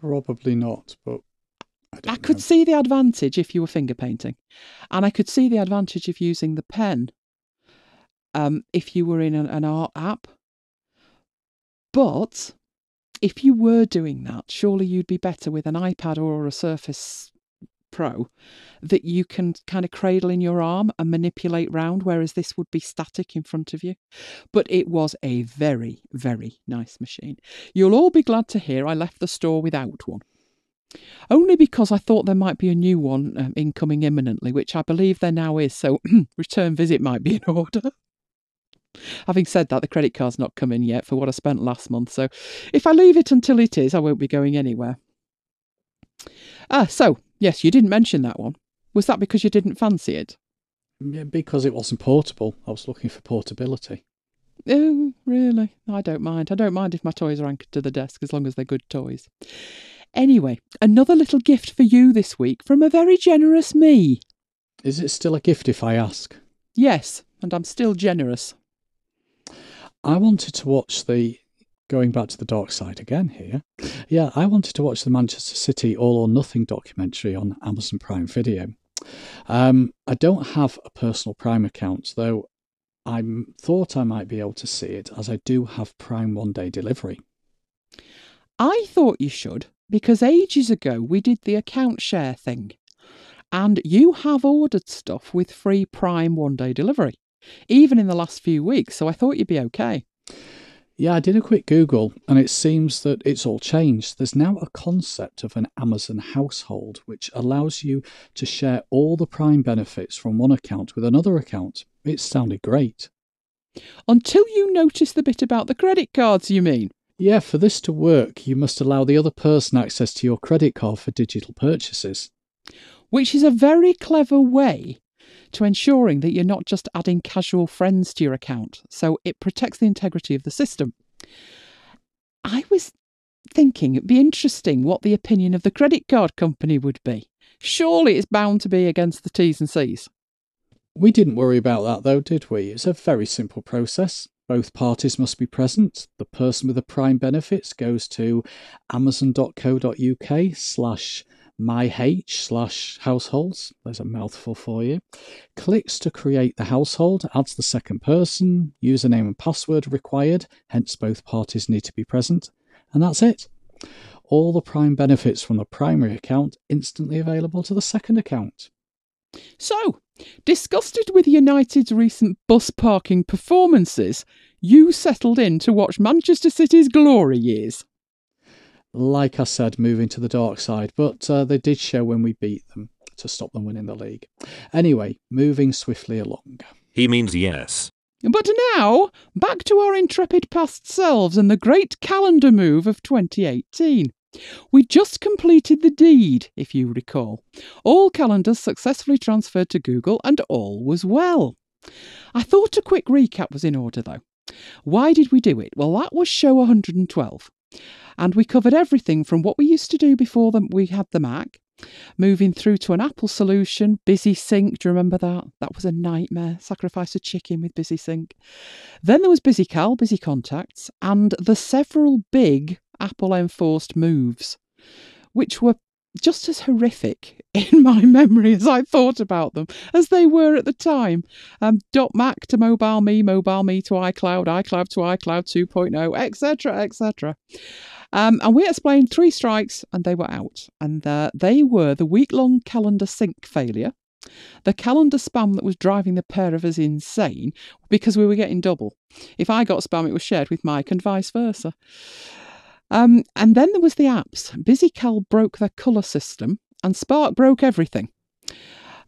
Speaker 2: Probably not, but I,
Speaker 1: I could
Speaker 2: know.
Speaker 1: see the advantage if you were finger painting, and I could see the advantage of using the pen um, if you were in an, an art app. But if you were doing that, surely you'd be better with an iPad or a Surface Pro that you can kind of cradle in your arm and manipulate round, whereas this would be static in front of you. But it was a very, very nice machine. You'll all be glad to hear I left the store without one. Only because I thought there might be a new one um, incoming imminently, which I believe there now is, so return visit might be in order. Having said that, the credit card's not come in yet for what I spent last month, so if I leave it until it is, I won't be going anywhere. Ah, so, yes, you didn't mention that one. Was that because you didn't fancy it?
Speaker 2: Yeah, because it wasn't portable. I was looking for portability.
Speaker 1: Oh, really? I don't mind. I don't mind if my toys are anchored to the desk as long as they're good toys. Anyway, another little gift for you this week from a very generous me.
Speaker 2: Is it still a gift if I ask?
Speaker 1: Yes, and I'm still generous.
Speaker 2: I wanted to watch the going back to the dark side again here. Yeah, I wanted to watch the Manchester City All or Nothing documentary on Amazon Prime Video. Um, I don't have a personal Prime account, though I thought I might be able to see it as I do have Prime one day delivery.
Speaker 1: I thought you should because ages ago we did the account share thing. And you have ordered stuff with free Prime one day delivery, even in the last few weeks, so I thought you'd be okay.
Speaker 2: Yeah, I did a quick Google and it seems that it's all changed. There's now a concept of an Amazon household which allows you to share all the Prime benefits from one account with another account. It sounded great.
Speaker 1: Until you notice the bit about the credit cards, you mean?
Speaker 2: Yeah, for this to work, you must allow the other person access to your credit card for digital purchases.
Speaker 1: Which is a very clever way to ensuring that you're not just adding casual friends to your account, so it protects the integrity of the system. I was thinking it'd be interesting what the opinion of the credit card company would be. Surely it's bound to be against the T's and C's.
Speaker 2: We didn't worry about that though, did we? It's a very simple process. Both parties must be present. The person with the prime benefits goes to amazon.co.uk slash myh slash households. There's a mouthful for you. Clicks to create the household, adds the second person, username and password required, hence both parties need to be present. And that's it. All the prime benefits from the primary account instantly available to the second account.
Speaker 1: So, disgusted with United's recent bus parking performances, you settled in to watch Manchester City's glory years.
Speaker 2: Like I said, moving to the dark side, but uh, they did show when we beat them to stop them winning the league. Anyway, moving swiftly along.
Speaker 3: He means yes.
Speaker 1: But now, back to our intrepid past selves and the great calendar move of 2018. We just completed the deed, if you recall. All calendars successfully transferred to Google and all was well. I thought a quick recap was in order though. Why did we do it? Well, that was show 112. And we covered everything from what we used to do before them, we had the Mac, moving through to an Apple solution, BusySync. Do you remember that? That was a nightmare. Sacrifice a chicken with BusySync. Then there was BusyCal, Busy Contacts, and the several big Apple enforced moves, which were just as horrific in my memory as I thought about them as they were at the time. Um, .Mac to MobileMe, Mobile Me to iCloud, iCloud to iCloud 2.0, etc., etc. Um, and we explained three strikes and they were out. And uh, they were the week long calendar sync failure, the calendar spam that was driving the pair of us insane because we were getting double. If I got spam, it was shared with Mike and vice versa. Um, and then there was the apps. BusyCal broke their colour system and Spark broke everything.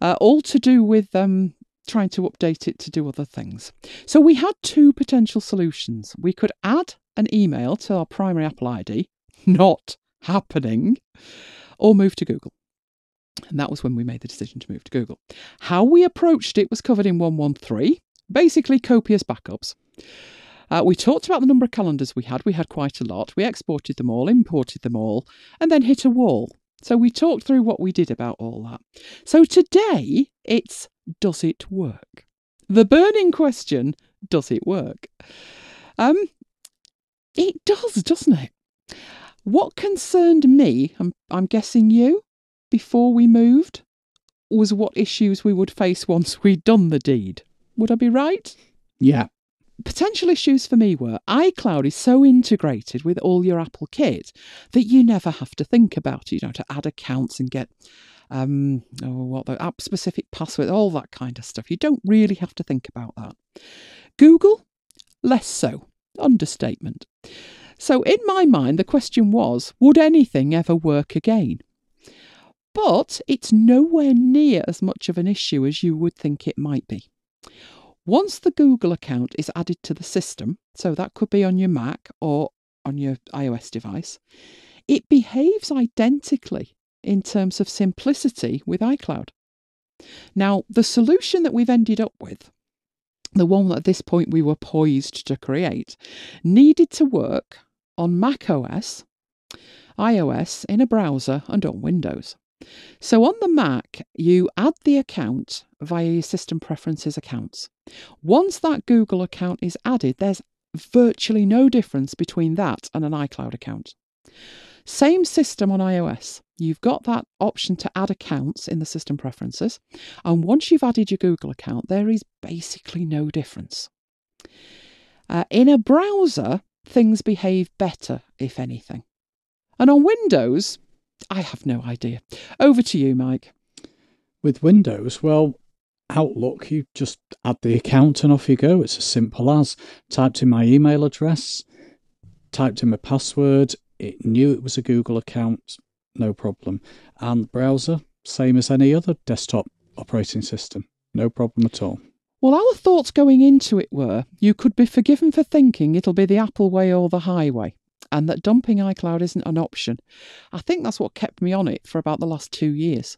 Speaker 1: Uh, all to do with um, trying to update it to do other things. So we had two potential solutions. We could add an email to our primary Apple ID, not happening, or move to Google. And that was when we made the decision to move to Google. How we approached it was covered in 113, basically copious backups. Uh, we talked about the number of calendars we had. We had quite a lot. We exported them all, imported them all, and then hit a wall. So we talked through what we did about all that. So today it's does it work? The burning question does it work? Um, it does, doesn't it? What concerned me, I'm, I'm guessing you, before we moved, was what issues we would face once we'd done the deed. Would I be right?
Speaker 2: Yeah.
Speaker 1: Potential issues for me were iCloud is so integrated with all your Apple kit that you never have to think about it, you know, to add accounts and get um, oh, what the app specific password, all that kind of stuff. You don't really have to think about that. Google, less so. Understatement. So, in my mind, the question was would anything ever work again? But it's nowhere near as much of an issue as you would think it might be. Once the Google account is added to the system, so that could be on your Mac or on your iOS device, it behaves identically in terms of simplicity with iCloud. Now, the solution that we've ended up with, the one at this point we were poised to create, needed to work on Mac OS, iOS, in a browser, and on Windows. So on the Mac, you add the account via your system preferences accounts. Once that Google account is added, there's virtually no difference between that and an iCloud account. Same system on iOS. You've got that option to add accounts in the system preferences. And once you've added your Google account, there is basically no difference. Uh, in a browser, things behave better, if anything. And on Windows, I have no idea. Over to you, Mike.
Speaker 2: With Windows, well, Outlook, you just add the account and off you go. It's as simple as typed in my email address, typed in my password, it knew it was a Google account, no problem. And browser, same as any other desktop operating system, no problem at all.
Speaker 1: Well, our thoughts going into it were you could be forgiven for thinking it'll be the Apple way or the highway, and that dumping iCloud isn't an option. I think that's what kept me on it for about the last two years.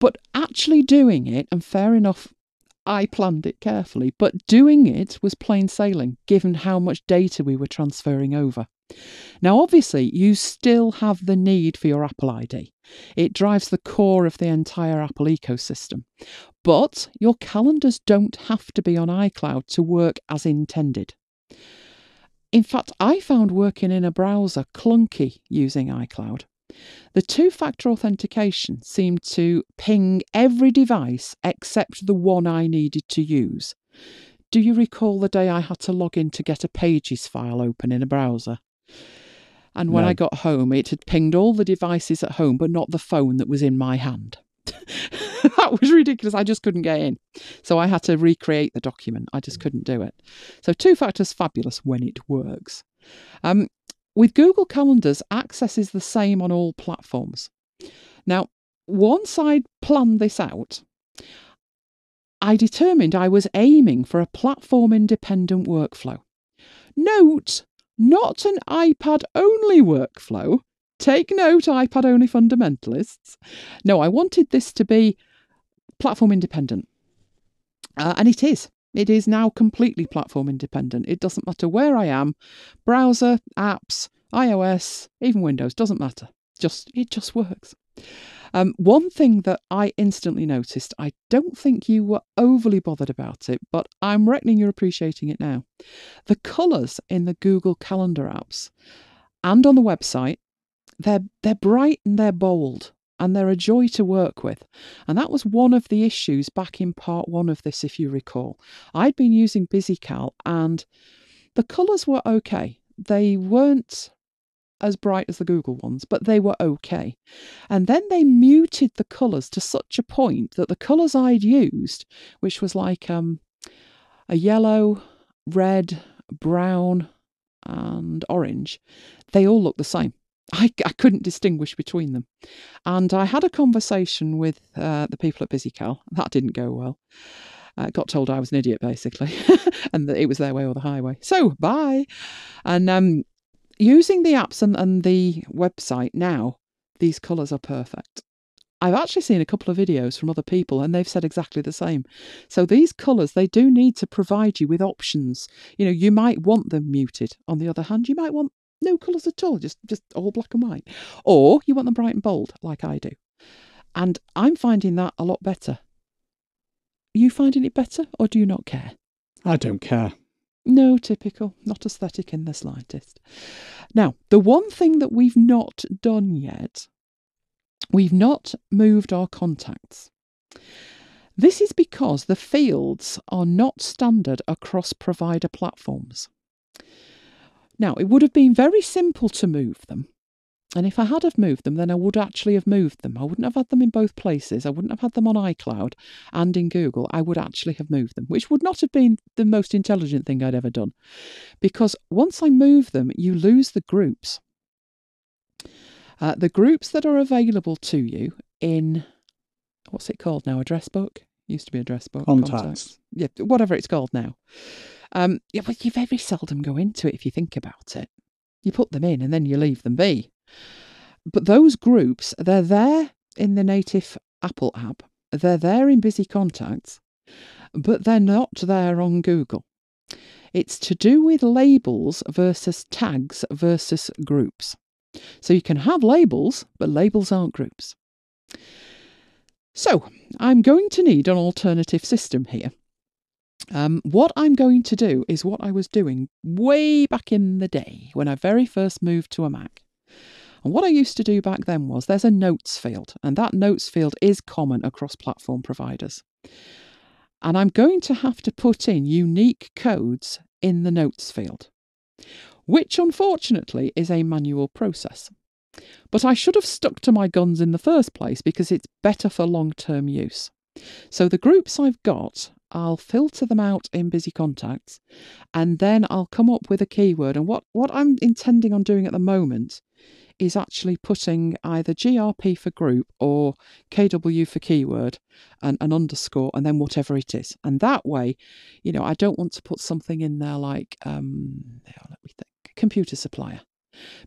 Speaker 1: But actually doing it, and fair enough, I planned it carefully, but doing it was plain sailing given how much data we were transferring over. Now, obviously, you still have the need for your Apple ID. It drives the core of the entire Apple ecosystem. But your calendars don't have to be on iCloud to work as intended. In fact, I found working in a browser clunky using iCloud. The two factor authentication seemed to ping every device except the one I needed to use. Do you recall the day I had to log in to get a Pages file open in a browser? And when
Speaker 2: No.
Speaker 1: I got home, it had pinged all the devices at home, but not the phone that was in my hand. that was ridiculous. I just couldn't get in. So I had to recreate the document. I just couldn't do it. So two factors fabulous when it works. Um, with Google Calendars, access is the same on all platforms. Now, once I'd planned this out, I determined I was aiming for a platform independent workflow. Note, not an iPad only workflow. Take note, iPad only fundamentalists. No, I wanted this to be platform independent. Uh, and it is. It is now completely platform independent. It doesn't matter where I am, browser, apps, iOS, even Windows, doesn't matter. Just it just works. Um, one thing that I instantly noticed, I don't think you were overly bothered about it, but I'm reckoning you're appreciating it now. The colours in the Google Calendar apps and on the website, they're they're bright and they're bold and they're a joy to work with. And that was one of the issues back in part one of this, if you recall. I'd been using BusyCal and the colours were okay. They weren't as bright as the Google ones, but they were okay. And then they muted the colours to such a point that the colours I'd used, which was like um, a yellow, red, brown, and orange, they all looked the same. I, I couldn't distinguish between them. And I had a conversation with uh, the people at BusyCal. That didn't go well. I got told I was an idiot, basically, and that it was their way or the highway. So, bye. And um, using the apps and, and the website now, these colours are perfect. I've actually seen a couple of videos from other people and they've said exactly the same. So these colours, they do need to provide you with options. You know, you might want them muted. On the other hand, you might want no colours at all, just just all black and white. Or you want them bright and bold, like I do. And I'm finding that a lot better. Are you finding it better or do you not care?
Speaker 2: I don't care.
Speaker 1: No, typical. Not aesthetic in the slightest. Now, the one thing that we've not done yet, we've not moved our contacts. This is because the fields are not standard across provider platforms. Now, it would have been very simple to move them. And if I had have moved them, then I would actually have moved them. I wouldn't have had them in both places. I wouldn't have had them on iCloud and in Google. I would actually have moved them, which would not have been the most intelligent thing I'd ever done. Because once I move them, you lose the groups. Uh, the groups that are available to you in what's it called now? Address book? Used to be address book.
Speaker 2: Contacts.
Speaker 1: Yeah, whatever it's called now. Um, yeah, you very seldom go into it if you think about it. You put them in and then you leave them be. But those groups, they're there in the native Apple app, they're there in BusyContacts, but they're not there on Google. It's to do with labels versus tags versus groups. So you can have labels, but labels aren't groups. So I'm going to need an alternative system here. Um, what I'm going to do is what I was doing way back in the day when I very first moved to a Mac. And what I used to do back then was there's a notes field, and that notes field is common across platform providers. And I'm going to have to put in unique codes in the notes field, which unfortunately is a manual process. But I should have stuck to my guns in the first place because it's better for long term use. So the groups I've got, I'll filter them out in BusyContacts and then I'll come up with a keyword. And what, what I'm intending on doing at the moment is actually putting either GRP for group or KW for keyword and an underscore and then whatever it is. And that way, you know, I don't want to put something in there like, um, let me think, computer supplier.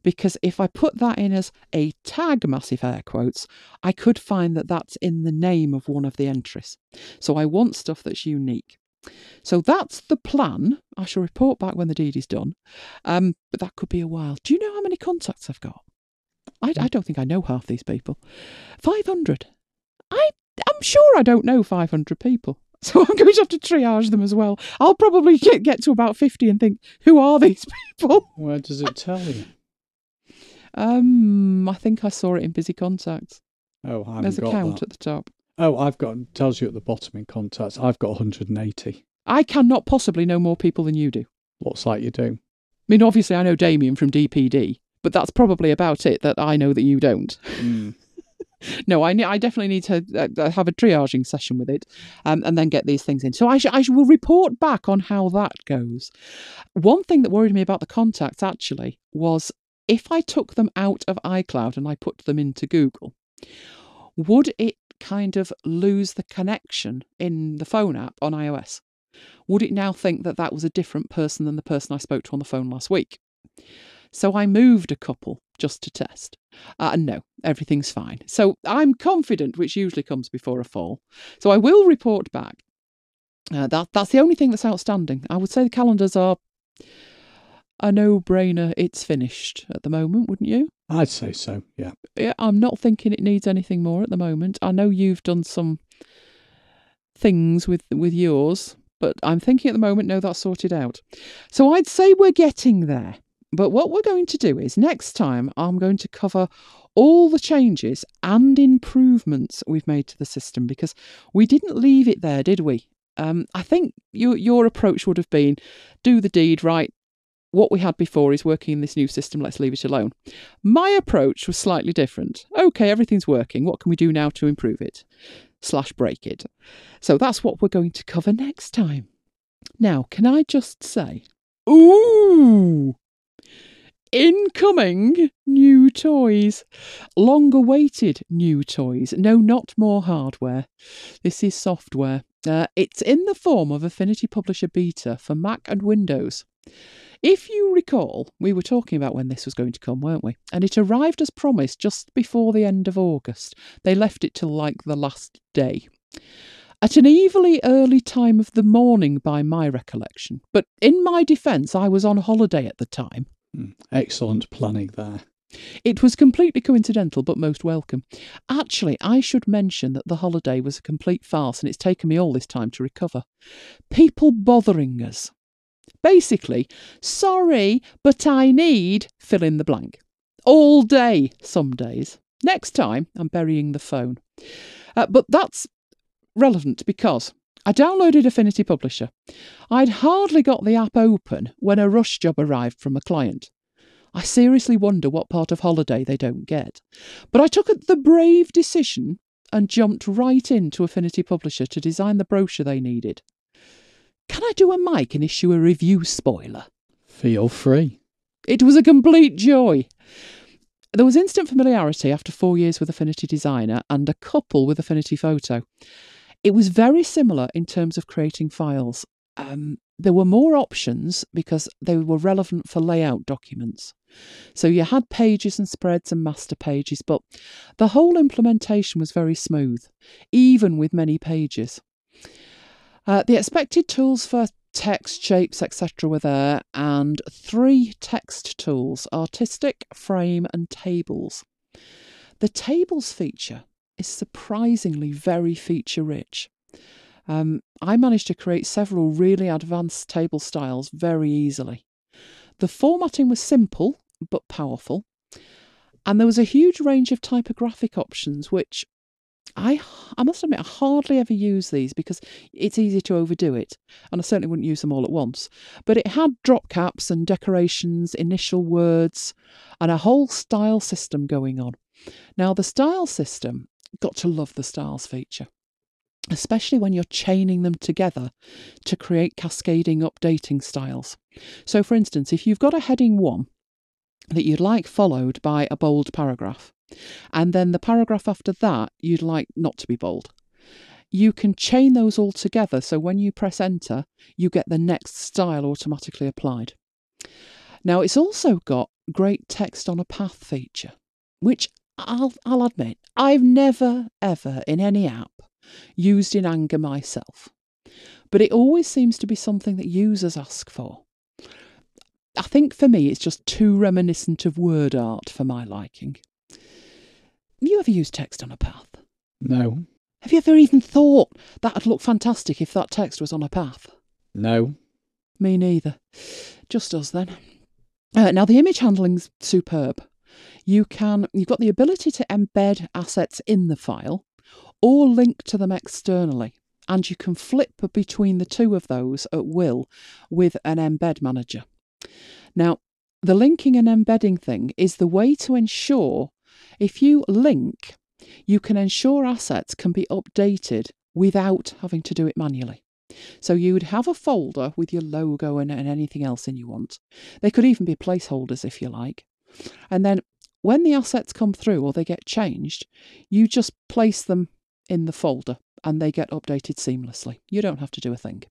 Speaker 1: Because if I put that in as a tag, massive air quotes, I could find that that's in the name of one of the entries. So I want stuff that's unique. So that's the plan. I shall report back when the deed is done. Um, but that could be a while. Do you know how many contacts I've got? I, I don't think I know half these people. 500. I, I'm sure I don't know 500 people. So I'm going to have to triage them as well. I'll probably get, get to about 50 and think, who are these people?
Speaker 2: Where does it tell you?
Speaker 1: Um, I think I saw it in BusyContacts.
Speaker 2: Oh, I haven't
Speaker 1: There's a count
Speaker 2: that.
Speaker 1: at the top.
Speaker 2: Oh, I've got tells you at the bottom in contacts. I've got 180.
Speaker 1: I cannot possibly know more people than you do.
Speaker 2: Looks like you do.
Speaker 1: I mean, obviously, I know Damien from DPD, but that's probably about it that I know that you don't.
Speaker 2: Mm.
Speaker 1: No, I, ne- I definitely need to uh, have a triaging session with it um, and then get these things in. So I, sh- I sh- will report back on how that goes. One thing that worried me about the contacts actually was if I took them out of iCloud and I put them into Google, would it kind of lose the connection in the phone app on iOS? Would it now think that that was a different person than the person I spoke to on the phone last week? So I moved a couple just to test. Uh, and no, everything's fine. So I'm confident, which usually comes before a fall. So I will report back. Uh, that that's the only thing that's outstanding. I would say the calendars are a no-brainer. It's finished at the moment, wouldn't you?
Speaker 2: I'd say so. Yeah.
Speaker 1: Yeah, I'm not thinking it needs anything more at the moment. I know you've done some things with with yours, but I'm thinking at the moment, no, that's sorted out. So I'd say we're getting there. But what we're going to do is next time I'm going to cover all the changes and improvements we've made to the system because we didn't leave it there, did we? Um, I think your your approach would have been do the deed right. What we had before is working in this new system. Let's leave it alone. My approach was slightly different. Okay, everything's working. What can we do now to improve it? Slash break it. So that's what we're going to cover next time. Now, can I just say, ooh, incoming new toys, long awaited new toys. No, not more hardware. This is software. Uh, it's in the form of Affinity Publisher Beta for Mac and Windows. If you recall, we were talking about when this was going to come, weren't we? And it arrived as promised just before the end of August. They left it till like the last day. At an evilly early time of the morning, by my recollection. But in my defence, I was on holiday at the time.
Speaker 2: Mm. Excellent planning there.
Speaker 1: It was completely coincidental, but most welcome. Actually, I should mention that the holiday was a complete farce and it's taken me all this time to recover. People bothering us. Basically, sorry, but I need fill in the blank. All day, some days. Next time, I'm burying the phone. Uh, but that's relevant because I downloaded Affinity Publisher. I'd hardly got the app open when a rush job arrived from a client. I seriously wonder what part of holiday they don't get. But I took the brave decision and jumped right into Affinity Publisher to design the brochure they needed. Can I do a Mike and issue a review spoiler?
Speaker 2: Feel free.
Speaker 1: It was a complete joy. There was instant familiarity after four years with Affinity Designer and a couple with Affinity Photo. It was very similar in terms of creating files. Um, there were more options because they were relevant for layout documents. So you had pages and spreads and master pages, but the whole implementation was very smooth, even with many pages. Uh, the expected tools for text, shapes, etc. were there, and three text tools artistic, frame, and tables. The tables feature is surprisingly very feature rich. Um, I managed to create several really advanced table styles very easily. The formatting was simple but powerful, and there was a huge range of typographic options, which I, I must admit, I hardly ever use these because it's easy to overdo it, and I certainly wouldn't use them all at once. But it had drop caps and decorations, initial words, and a whole style system going on. Now, the style system, got to love the styles feature, especially when you're chaining them together to create cascading updating styles. So, for instance, if you've got a heading one that you'd like followed by a bold paragraph, and then the paragraph after that you'd like not to be bold. You can chain those all together so when you press enter, you get the next style automatically applied. Now, it's also got great text on a path feature, which I'll, I'll admit, I've never ever in any app used in anger myself, but it always seems to be something that users ask for. I think for me, it's just too reminiscent of word art for my liking. Have you ever used text on a path?
Speaker 2: No.
Speaker 1: Have you ever even thought that'd look fantastic if that text was on a path?
Speaker 2: No.
Speaker 1: Me neither. Just us then. Uh, now the image handling's superb. You can you've got the ability to embed assets in the file or link to them externally, and you can flip between the two of those at will with an embed manager. Now, the linking and embedding thing is the way to ensure if you link, you can ensure assets can be updated without having to do it manually. So you would have a folder with your logo and, and anything else in you want. They could even be placeholders if you like. And then when the assets come through or they get changed, you just place them in the folder and they get updated seamlessly. You don't have to do a thing.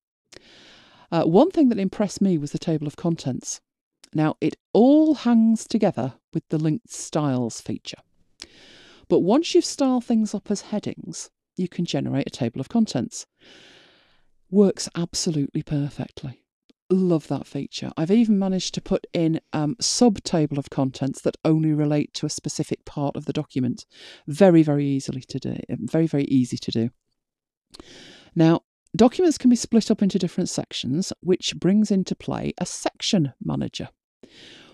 Speaker 1: Uh, one thing that impressed me was the table of contents. Now, it all hangs together with the linked styles feature. But once you've styled things up as headings, you can generate a table of contents. Works absolutely perfectly. Love that feature. I've even managed to put in um, sub table of contents that only relate to a specific part of the document. Very, very easily to do. Very, very easy to do. Now, documents can be split up into different sections, which brings into play a section manager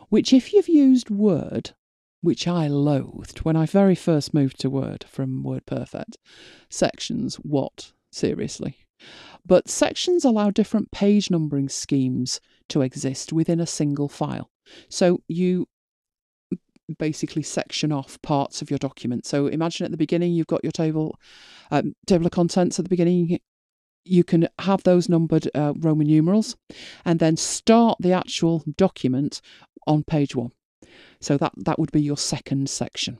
Speaker 1: which, if you've used Word, which I loathed when I very first moved to Word from WordPerfect, sections, what? Seriously. But sections allow different page numbering schemes to exist within a single file. So you basically section off parts of your document. So imagine at the beginning you've got your table um, table of contents at the beginning. You can have those numbered uh, Roman numerals and then start the actual document on page one. So that, that would be your second section.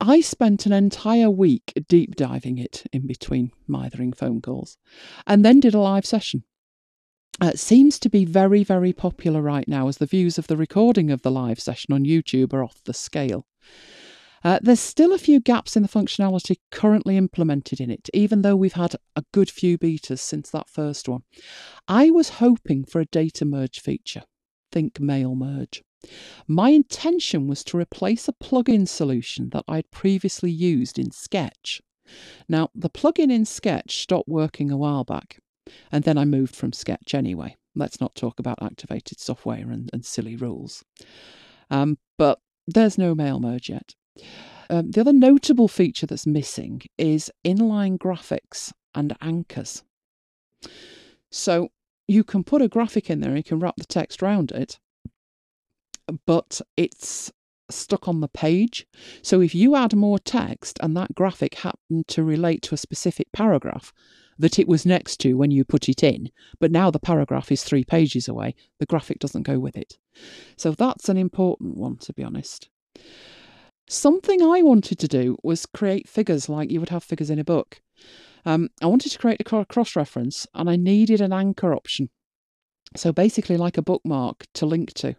Speaker 1: I spent an entire week deep diving it in between mithering phone calls and then did a live session. Uh, it seems to be very, very popular right now as the views of the recording of the live session on YouTube are off the scale. Uh, there's still a few gaps in the functionality currently implemented in it, even though we've had a good few betas since that first one. I was hoping for a data merge feature think mail merge. My intention was to replace a plugin solution that I'd previously used in Sketch. Now, the plugin in Sketch stopped working a while back, and then I moved from Sketch anyway. Let's not talk about activated software and, and silly rules. Um, but there's no mail merge yet. Um, the other notable feature that's missing is inline graphics and anchors. So you can put a graphic in there and you can wrap the text around it, but it's stuck on the page. So if you add more text and that graphic happened to relate to a specific paragraph that it was next to when you put it in, but now the paragraph is three pages away, the graphic doesn't go with it. So that's an important one, to be honest. Something I wanted to do was create figures like you would have figures in a book. Um, I wanted to create a cross reference and I needed an anchor option. So basically, like a bookmark to link to.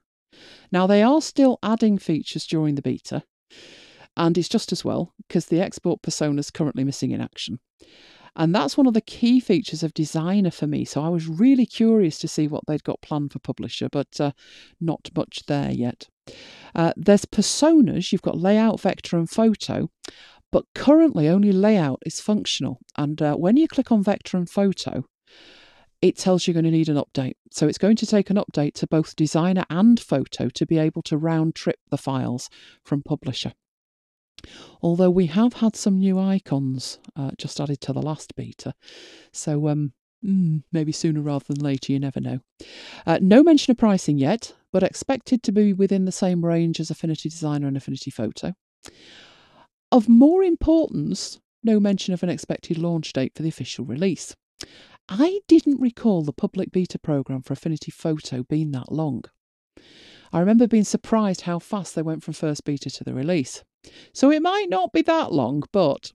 Speaker 1: Now, they are still adding features during the beta, and it's just as well because the export persona is currently missing in action. And that's one of the key features of Designer for me. So I was really curious to see what they'd got planned for Publisher, but uh, not much there yet. Uh, there's personas, you've got layout, vector, and photo, but currently only layout is functional. And uh, when you click on vector and photo, it tells you're going to need an update. So it's going to take an update to both designer and photo to be able to round trip the files from publisher. Although we have had some new icons uh, just added to the last beta, so um, mm, maybe sooner rather than later, you never know. Uh, no mention of pricing yet, but expected to be within the same range as Affinity Designer and Affinity Photo. Of more importance, no mention of an expected launch date for the official release. I didn't recall the public beta program for Affinity Photo being that long. I remember being surprised how fast they went from first beta to the release. So it might not be that long, but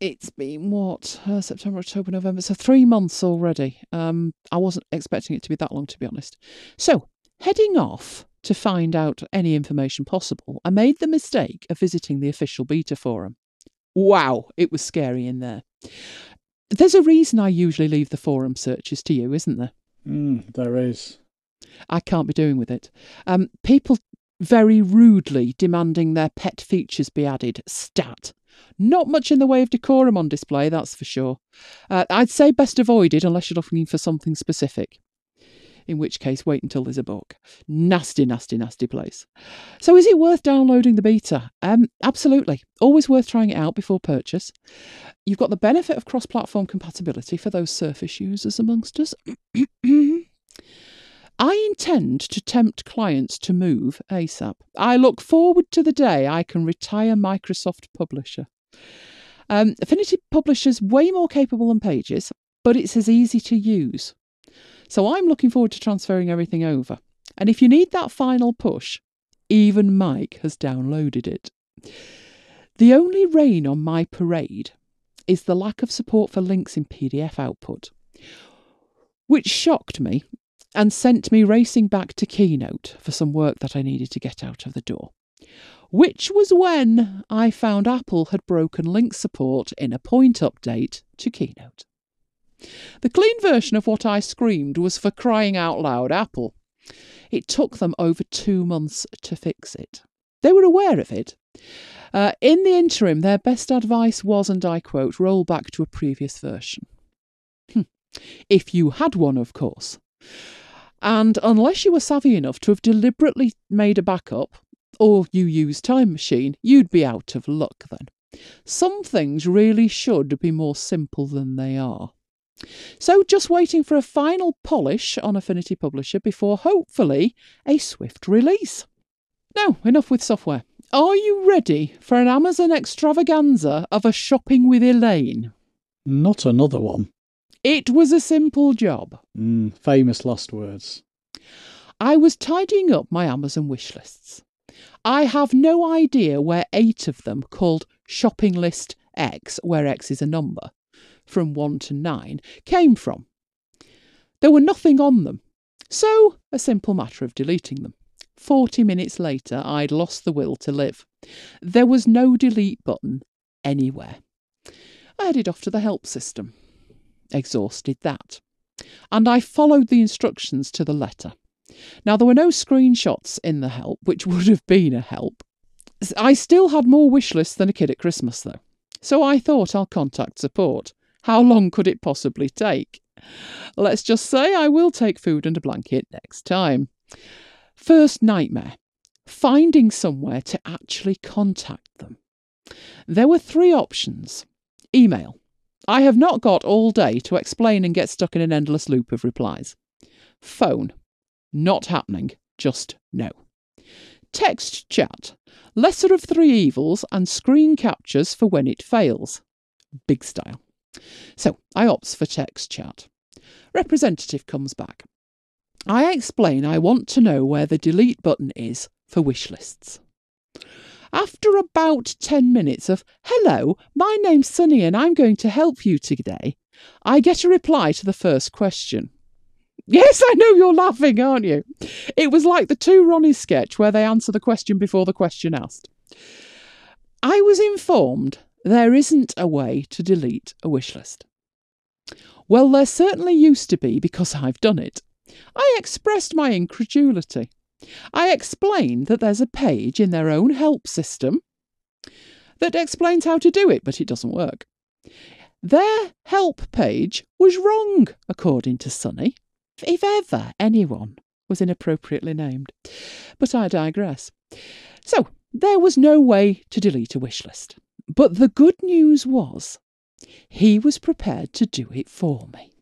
Speaker 1: it's been what uh, September, October, November, so three months already. Um, I wasn't expecting it to be that long, to be honest. So heading off to find out any information possible, I made the mistake of visiting the official beta forum. Wow, it was scary in there. There's a reason I usually leave the forum searches to you, isn't there?
Speaker 2: Mm, there is.
Speaker 1: I can't be doing with it. Um, people very rudely demanding their pet features be added. Stat. Not much in the way of decorum on display, that's for sure. Uh, I'd say best avoided unless you're looking for something specific in which case wait until there's a book. Nasty, nasty, nasty place. So is it worth downloading the beta? Um, absolutely. Always worth trying it out before purchase. You've got the benefit of cross-platform compatibility for those Surface users amongst us. I intend to tempt clients to move ASAP. I look forward to the day I can retire Microsoft Publisher. Um, Affinity Publisher's way more capable than Pages, but it's as easy to use. So I'm looking forward to transferring everything over. And if you need that final push, even Mike has downloaded it. The only rain on my parade is the lack of support for links in PDF output, which shocked me and sent me racing back to Keynote for some work that I needed to get out of the door. Which was when I found Apple had broken link support in a point update to Keynote. The clean version of what I screamed was for crying out loud Apple. It took them over two months to fix it. They were aware of it. Uh, in the interim, their best advice was, and I quote, roll back to a previous version. Hm. If you had one, of course. And unless you were savvy enough to have deliberately made a backup, or you used Time Machine, you'd be out of luck then. Some things really should be more simple than they are. So, just waiting for a final polish on Affinity Publisher before hopefully a swift release. Now, enough with software. Are you ready for an Amazon extravaganza of a shopping with Elaine?
Speaker 2: Not another one.
Speaker 1: It was a simple job.
Speaker 2: Mm, famous last words.
Speaker 1: I was tidying up my Amazon wish lists. I have no idea where eight of them, called Shopping List X, where X is a number, from 1 to 9 came from. There were nothing on them, so a simple matter of deleting them. Forty minutes later, I'd lost the will to live. There was no delete button anywhere. I headed off to the help system. Exhausted that. And I followed the instructions to the letter. Now, there were no screenshots in the help, which would have been a help. I still had more wish lists than a kid at Christmas, though. So I thought I'll contact support. How long could it possibly take? Let's just say I will take food and a blanket next time. First nightmare finding somewhere to actually contact them. There were three options email. I have not got all day to explain and get stuck in an endless loop of replies. Phone. Not happening. Just no. Text chat. Lesser of three evils and screen captures for when it fails. Big style. So I opts for text chat. Representative comes back. I explain I want to know where the delete button is for wish lists. After about 10 minutes of, hello, my name's Sunny and I'm going to help you today, I get a reply to the first question. Yes, I know you're laughing, aren't you? It was like the two Ronnies sketch where they answer the question before the question asked. I was informed there isn't a way to delete a wish list. Well, there certainly used to be because I've done it. I expressed my incredulity. I explained that there's a page in their own help system that explains how to do it, but it doesn't work. Their help page was wrong, according to Sunny, if ever anyone was inappropriately named. But I digress. So, there was no way to delete a wish list. But the good news was he was prepared to do it for me.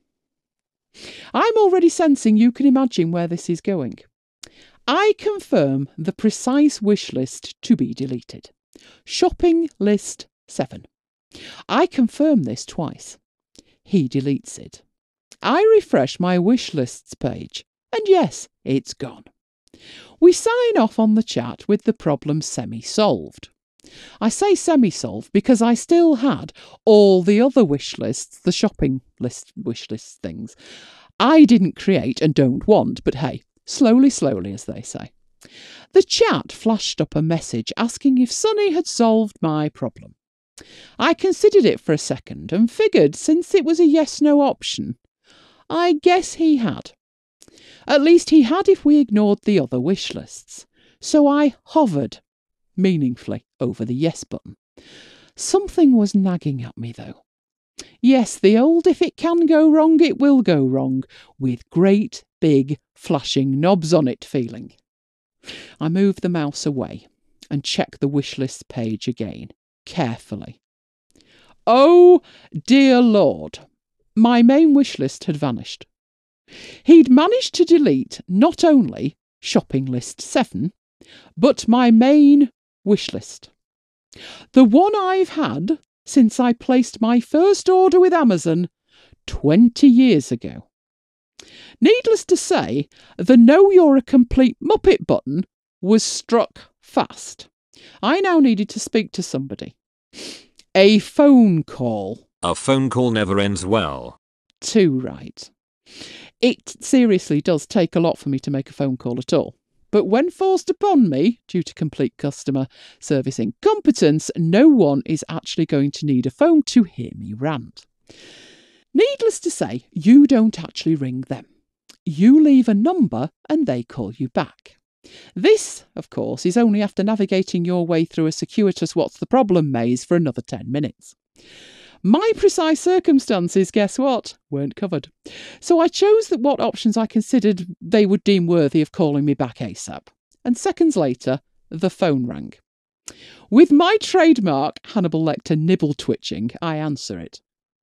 Speaker 1: I'm already sensing you can imagine where this is going. I confirm the precise wish list to be deleted. Shopping list 7. I confirm this twice. He deletes it. I refresh my wish lists page, and yes, it's gone. We sign off on the chat with the problem semi solved. I say semi solved because I still had all the other wish lists, the shopping list wish list things. I didn't create and don't want, but hey, slowly, slowly, as they say. The chat flashed up a message asking if Sunny had solved my problem. I considered it for a second and figured since it was a yes no option, I guess he had. At least he had if we ignored the other wish lists. So I hovered meaningfully over the yes button. Something was nagging at me, though. Yes, the old if it can go wrong, it will go wrong, with great big flashing knobs on it feeling. I move the mouse away and check the wish list page again, carefully. Oh, dear Lord, my main wish list had vanished. He'd managed to delete not only shopping list 7, but my main wish list. The one I've had since I placed my first order with Amazon 20 years ago. Needless to say, the Know You're a Complete Muppet button was struck fast. I now needed to speak to somebody. A phone call.
Speaker 3: A phone call never ends well.
Speaker 1: Too right. It seriously does take a lot for me to make a phone call at all. But when forced upon me, due to complete customer service incompetence, no one is actually going to need a phone to hear me rant. Needless to say, you don't actually ring them. You leave a number and they call you back. This, of course, is only after navigating your way through a circuitous what's the problem maze for another 10 minutes. My precise circumstances, guess what, weren't covered. So I chose that what options I considered they would deem worthy of calling me back ASAP. And seconds later, the phone rang. With my trademark Hannibal Lecter nibble twitching, I answer it.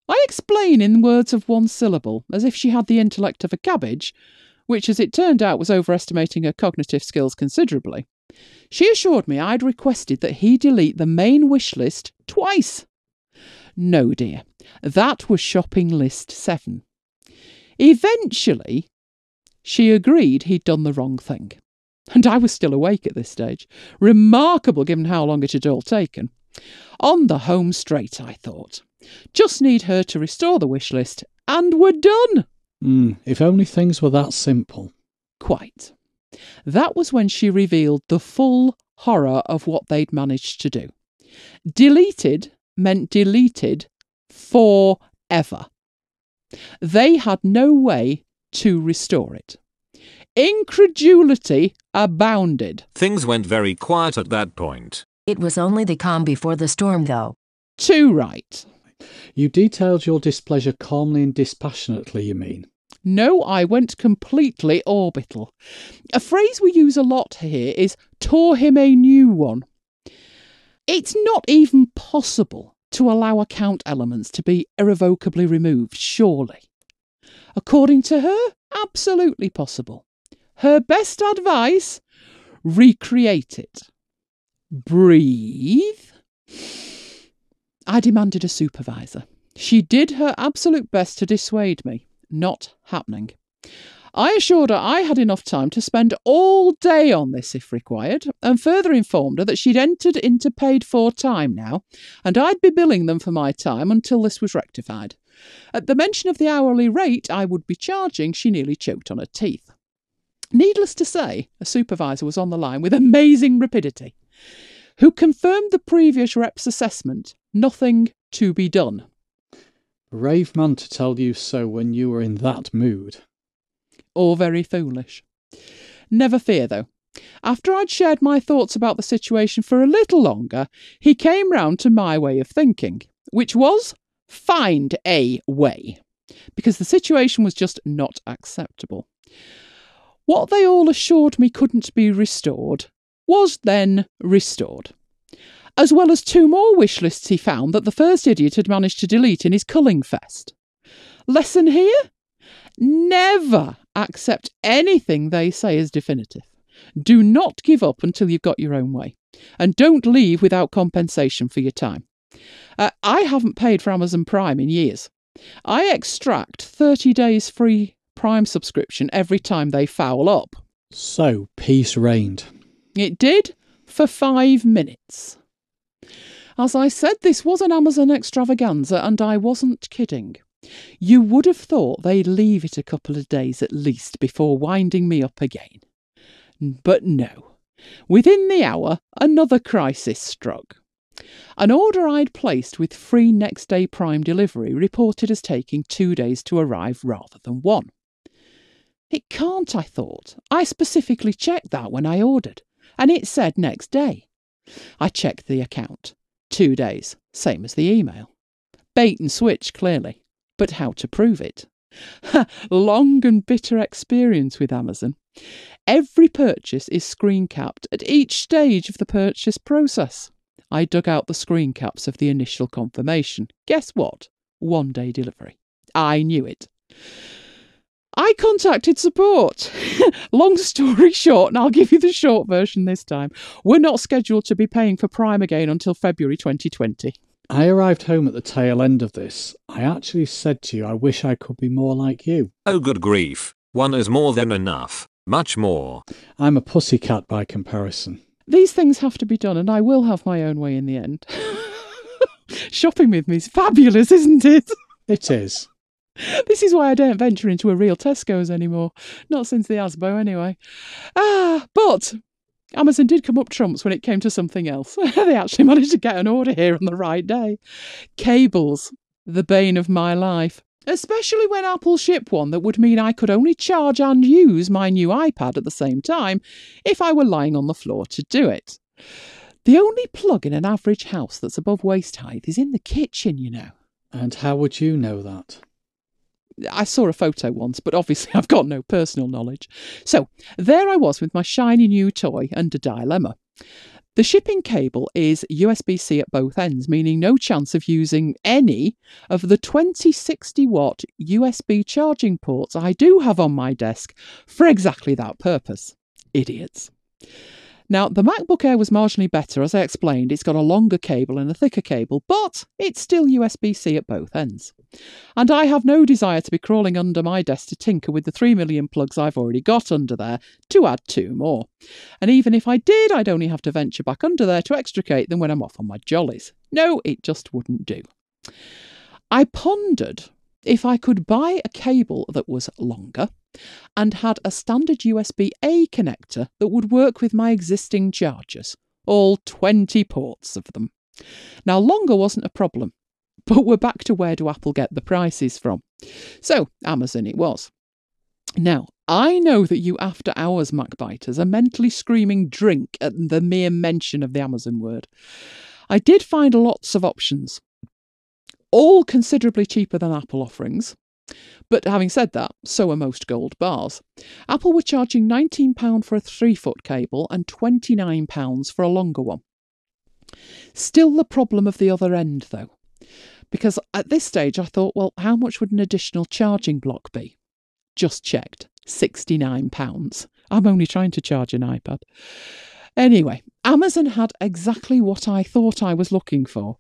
Speaker 1: I explain in words of one syllable, as if she had the intellect of a cabbage, which, as it turned out, was overestimating her cognitive skills considerably. She assured me I'd requested that he delete the main wish list twice no, dear, that was shopping list seven. Eventually, she agreed he'd done the wrong thing. And I was still awake at this stage. Remarkable given how long it had all taken. On the home straight, I thought. Just need her to restore the wish list, and we're done.
Speaker 2: Mm, if only things were that simple.
Speaker 1: Quite. That was when she revealed the full horror of what they'd managed to do. Deleted meant deleted forever. They had no way to restore it. Incredulity abounded.
Speaker 3: Things went very quiet at that point.
Speaker 4: It was only the calm before the storm, though.
Speaker 1: Too right.
Speaker 2: You detailed your displeasure calmly and dispassionately, you mean?
Speaker 1: No, I went completely orbital. A phrase we use a lot here is tore him a new one. It's not even possible to allow account elements to be irrevocably removed, surely. According to her, absolutely possible. Her best advice recreate it. Breathe. I demanded a supervisor. She did her absolute best to dissuade me. Not happening. I assured her I had enough time to spend all day on this if required, and further informed her that she'd entered into paid for time now, and I'd be billing them for my time until this was rectified. At the mention of the hourly rate I would be charging, she nearly choked on her teeth. Needless to say, a supervisor was on the line with amazing rapidity, who confirmed the previous rep's assessment nothing to be done.
Speaker 2: Brave man to tell you so when you were in that mood.
Speaker 1: Or very foolish. Never fear, though. After I'd shared my thoughts about the situation for a little longer, he came round to my way of thinking, which was find a way, because the situation was just not acceptable. What they all assured me couldn't be restored was then restored. As well as two more wish lists he found that the first idiot had managed to delete in his culling fest. Lesson here? Never accept anything they say as definitive. Do not give up until you've got your own way. And don't leave without compensation for your time. Uh, I haven't paid for Amazon Prime in years. I extract 30 days free Prime subscription every time they foul up.
Speaker 2: So peace reigned.
Speaker 1: It did for five minutes. As I said, this was an Amazon extravaganza, and I wasn't kidding. You would have thought they'd leave it a couple of days at least before winding me up again. But no. Within the hour, another crisis struck. An order I'd placed with free next day Prime delivery reported as taking two days to arrive rather than one. It can't, I thought. I specifically checked that when I ordered, and it said next day. I checked the account. Two days, same as the email. Bait and switch, clearly. But how to prove it? Long and bitter experience with Amazon. Every purchase is screen capped at each stage of the purchase process. I dug out the screen caps of the initial confirmation. Guess what? One day delivery. I knew it. I contacted support. Long story short, and I'll give you the short version this time. We're not scheduled to be paying for Prime again until February 2020.
Speaker 2: I arrived home at the tail end of this. I actually said to you, I wish I could be more like you.
Speaker 3: Oh, good grief. One is more than enough. Much more.
Speaker 2: I'm a pussycat by comparison.
Speaker 1: These things have to be done, and I will have my own way in the end. Shopping with me is fabulous, isn't it?
Speaker 2: It is.
Speaker 1: This is why I don't venture into a real Tesco's anymore. Not since the Asbo, anyway. Ah, but Amazon did come up trumps when it came to something else. they actually managed to get an order here on the right day. Cables, the bane of my life. Especially when Apple ship one that would mean I could only charge and use my new iPad at the same time if I were lying on the floor to do it. The only plug in an average house that's above waist height is in the kitchen, you know.
Speaker 2: And how would you know that?
Speaker 1: I saw a photo once, but obviously I've got no personal knowledge. So there I was with my shiny new toy under dilemma. The shipping cable is USB C at both ends, meaning no chance of using any of the 2060 watt USB charging ports I do have on my desk for exactly that purpose. Idiots. Now, the MacBook Air was marginally better, as I explained. It's got a longer cable and a thicker cable, but it's still USB C at both ends. And I have no desire to be crawling under my desk to tinker with the 3 million plugs I've already got under there to add two more. And even if I did, I'd only have to venture back under there to extricate them when I'm off on my jollies. No, it just wouldn't do. I pondered if I could buy a cable that was longer and had a standard USB A connector that would work with my existing chargers, all 20 ports of them. Now, longer wasn't a problem, but we're back to where do Apple get the prices from? So, Amazon it was. Now, I know that you after hours MacBiters are mentally screaming drink at the mere mention of the Amazon word. I did find lots of options, all considerably cheaper than Apple offerings. But having said that, so are most gold bars. Apple were charging £19 for a three foot cable and £29 for a longer one. Still the problem of the other end, though. Because at this stage I thought, well, how much would an additional charging block be? Just checked, £69. I'm only trying to charge an iPad. Anyway, Amazon had exactly what I thought I was looking for.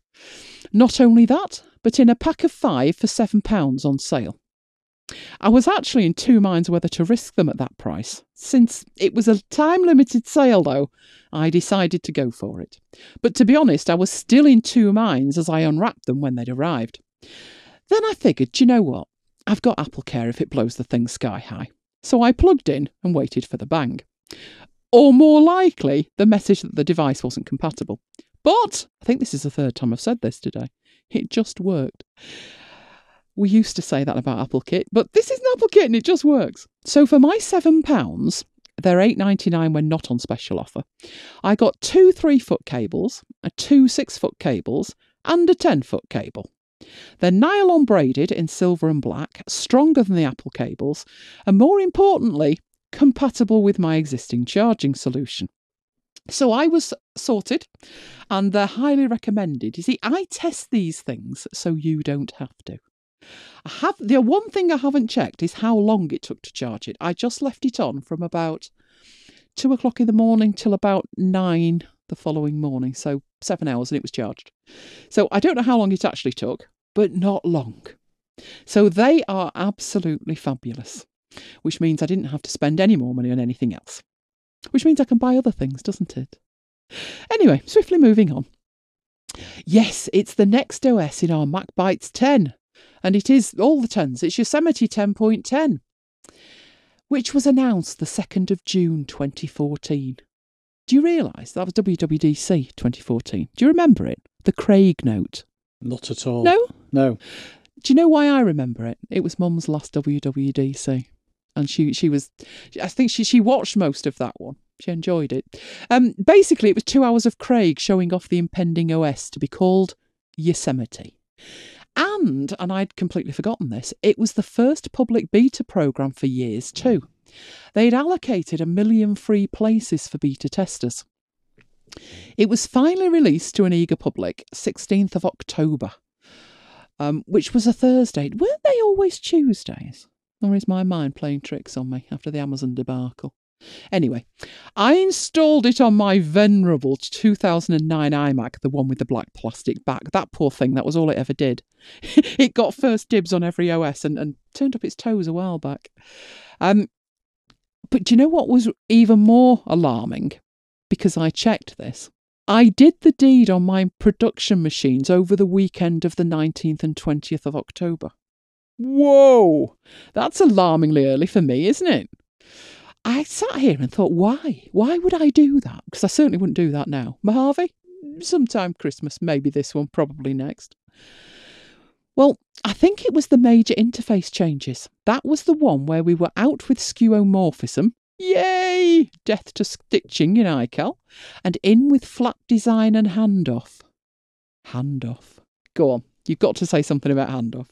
Speaker 1: Not only that, but in a pack of five for £7 on sale. I was actually in two minds whether to risk them at that price. Since it was a time limited sale, though, I decided to go for it. But to be honest, I was still in two minds as I unwrapped them when they'd arrived. Then I figured, you know what? I've got AppleCare if it blows the thing sky high. So I plugged in and waited for the bang. Or more likely, the message that the device wasn't compatible. But I think this is the third time I've said this today. It just worked. We used to say that about Apple Kit, but this is an Apple Kit and it just works. So for my £7, they're eight ninety nine when not on special offer. I got two three foot cables, a two six foot cables, and a ten foot cable. They're nylon braided in silver and black, stronger than the Apple cables, and more importantly, compatible with my existing charging solution. So I was sorted, and they're highly recommended. You see, I test these things so you don't have to. I have the one thing I haven't checked is how long it took to charge it. I just left it on from about two o'clock in the morning till about nine the following morning, so seven hours, and it was charged. So I don't know how long it actually took, but not long. So they are absolutely fabulous, which means I didn't have to spend any more money on anything else. Which means I can buy other things, doesn't it? Anyway, swiftly moving on. Yes, it's the next OS in our MacBites 10 and it is all the tens. It's Yosemite 10.10, which was announced the 2nd of June 2014. Do you realise that was WWDC 2014? Do you remember it? The Craig note.
Speaker 2: Not at all.
Speaker 1: No?
Speaker 2: No.
Speaker 1: Do you know why I remember it? It was Mum's last WWDC. And she, she was, I think she, she watched most of that one. She enjoyed it. Um, basically, it was two hours of Craig showing off the impending OS to be called Yosemite. And, and I'd completely forgotten this, it was the first public beta programme for years too. They'd allocated a million free places for beta testers. It was finally released to an eager public 16th of October, um, which was a Thursday. Weren't they always Tuesdays? Or is my mind playing tricks on me after the Amazon debacle? Anyway, I installed it on my venerable 2009 iMac, the one with the black plastic back. That poor thing, that was all it ever did. it got first dibs on every OS and, and turned up its toes a while back. Um, but do you know what was even more alarming? Because I checked this. I did the deed on my production machines over the weekend of the 19th and 20th of October. Whoa! That's alarmingly early for me, isn't it? I sat here and thought, why? Why would I do that? Because I certainly wouldn't do that now. Mojave? Sometime Christmas, maybe this one, probably next. Well, I think it was the major interface changes. That was the one where we were out with skeuomorphism. Yay! Death to stitching in iCal. And in with flat design and handoff. Handoff. Go on. You've got to say something about handoff.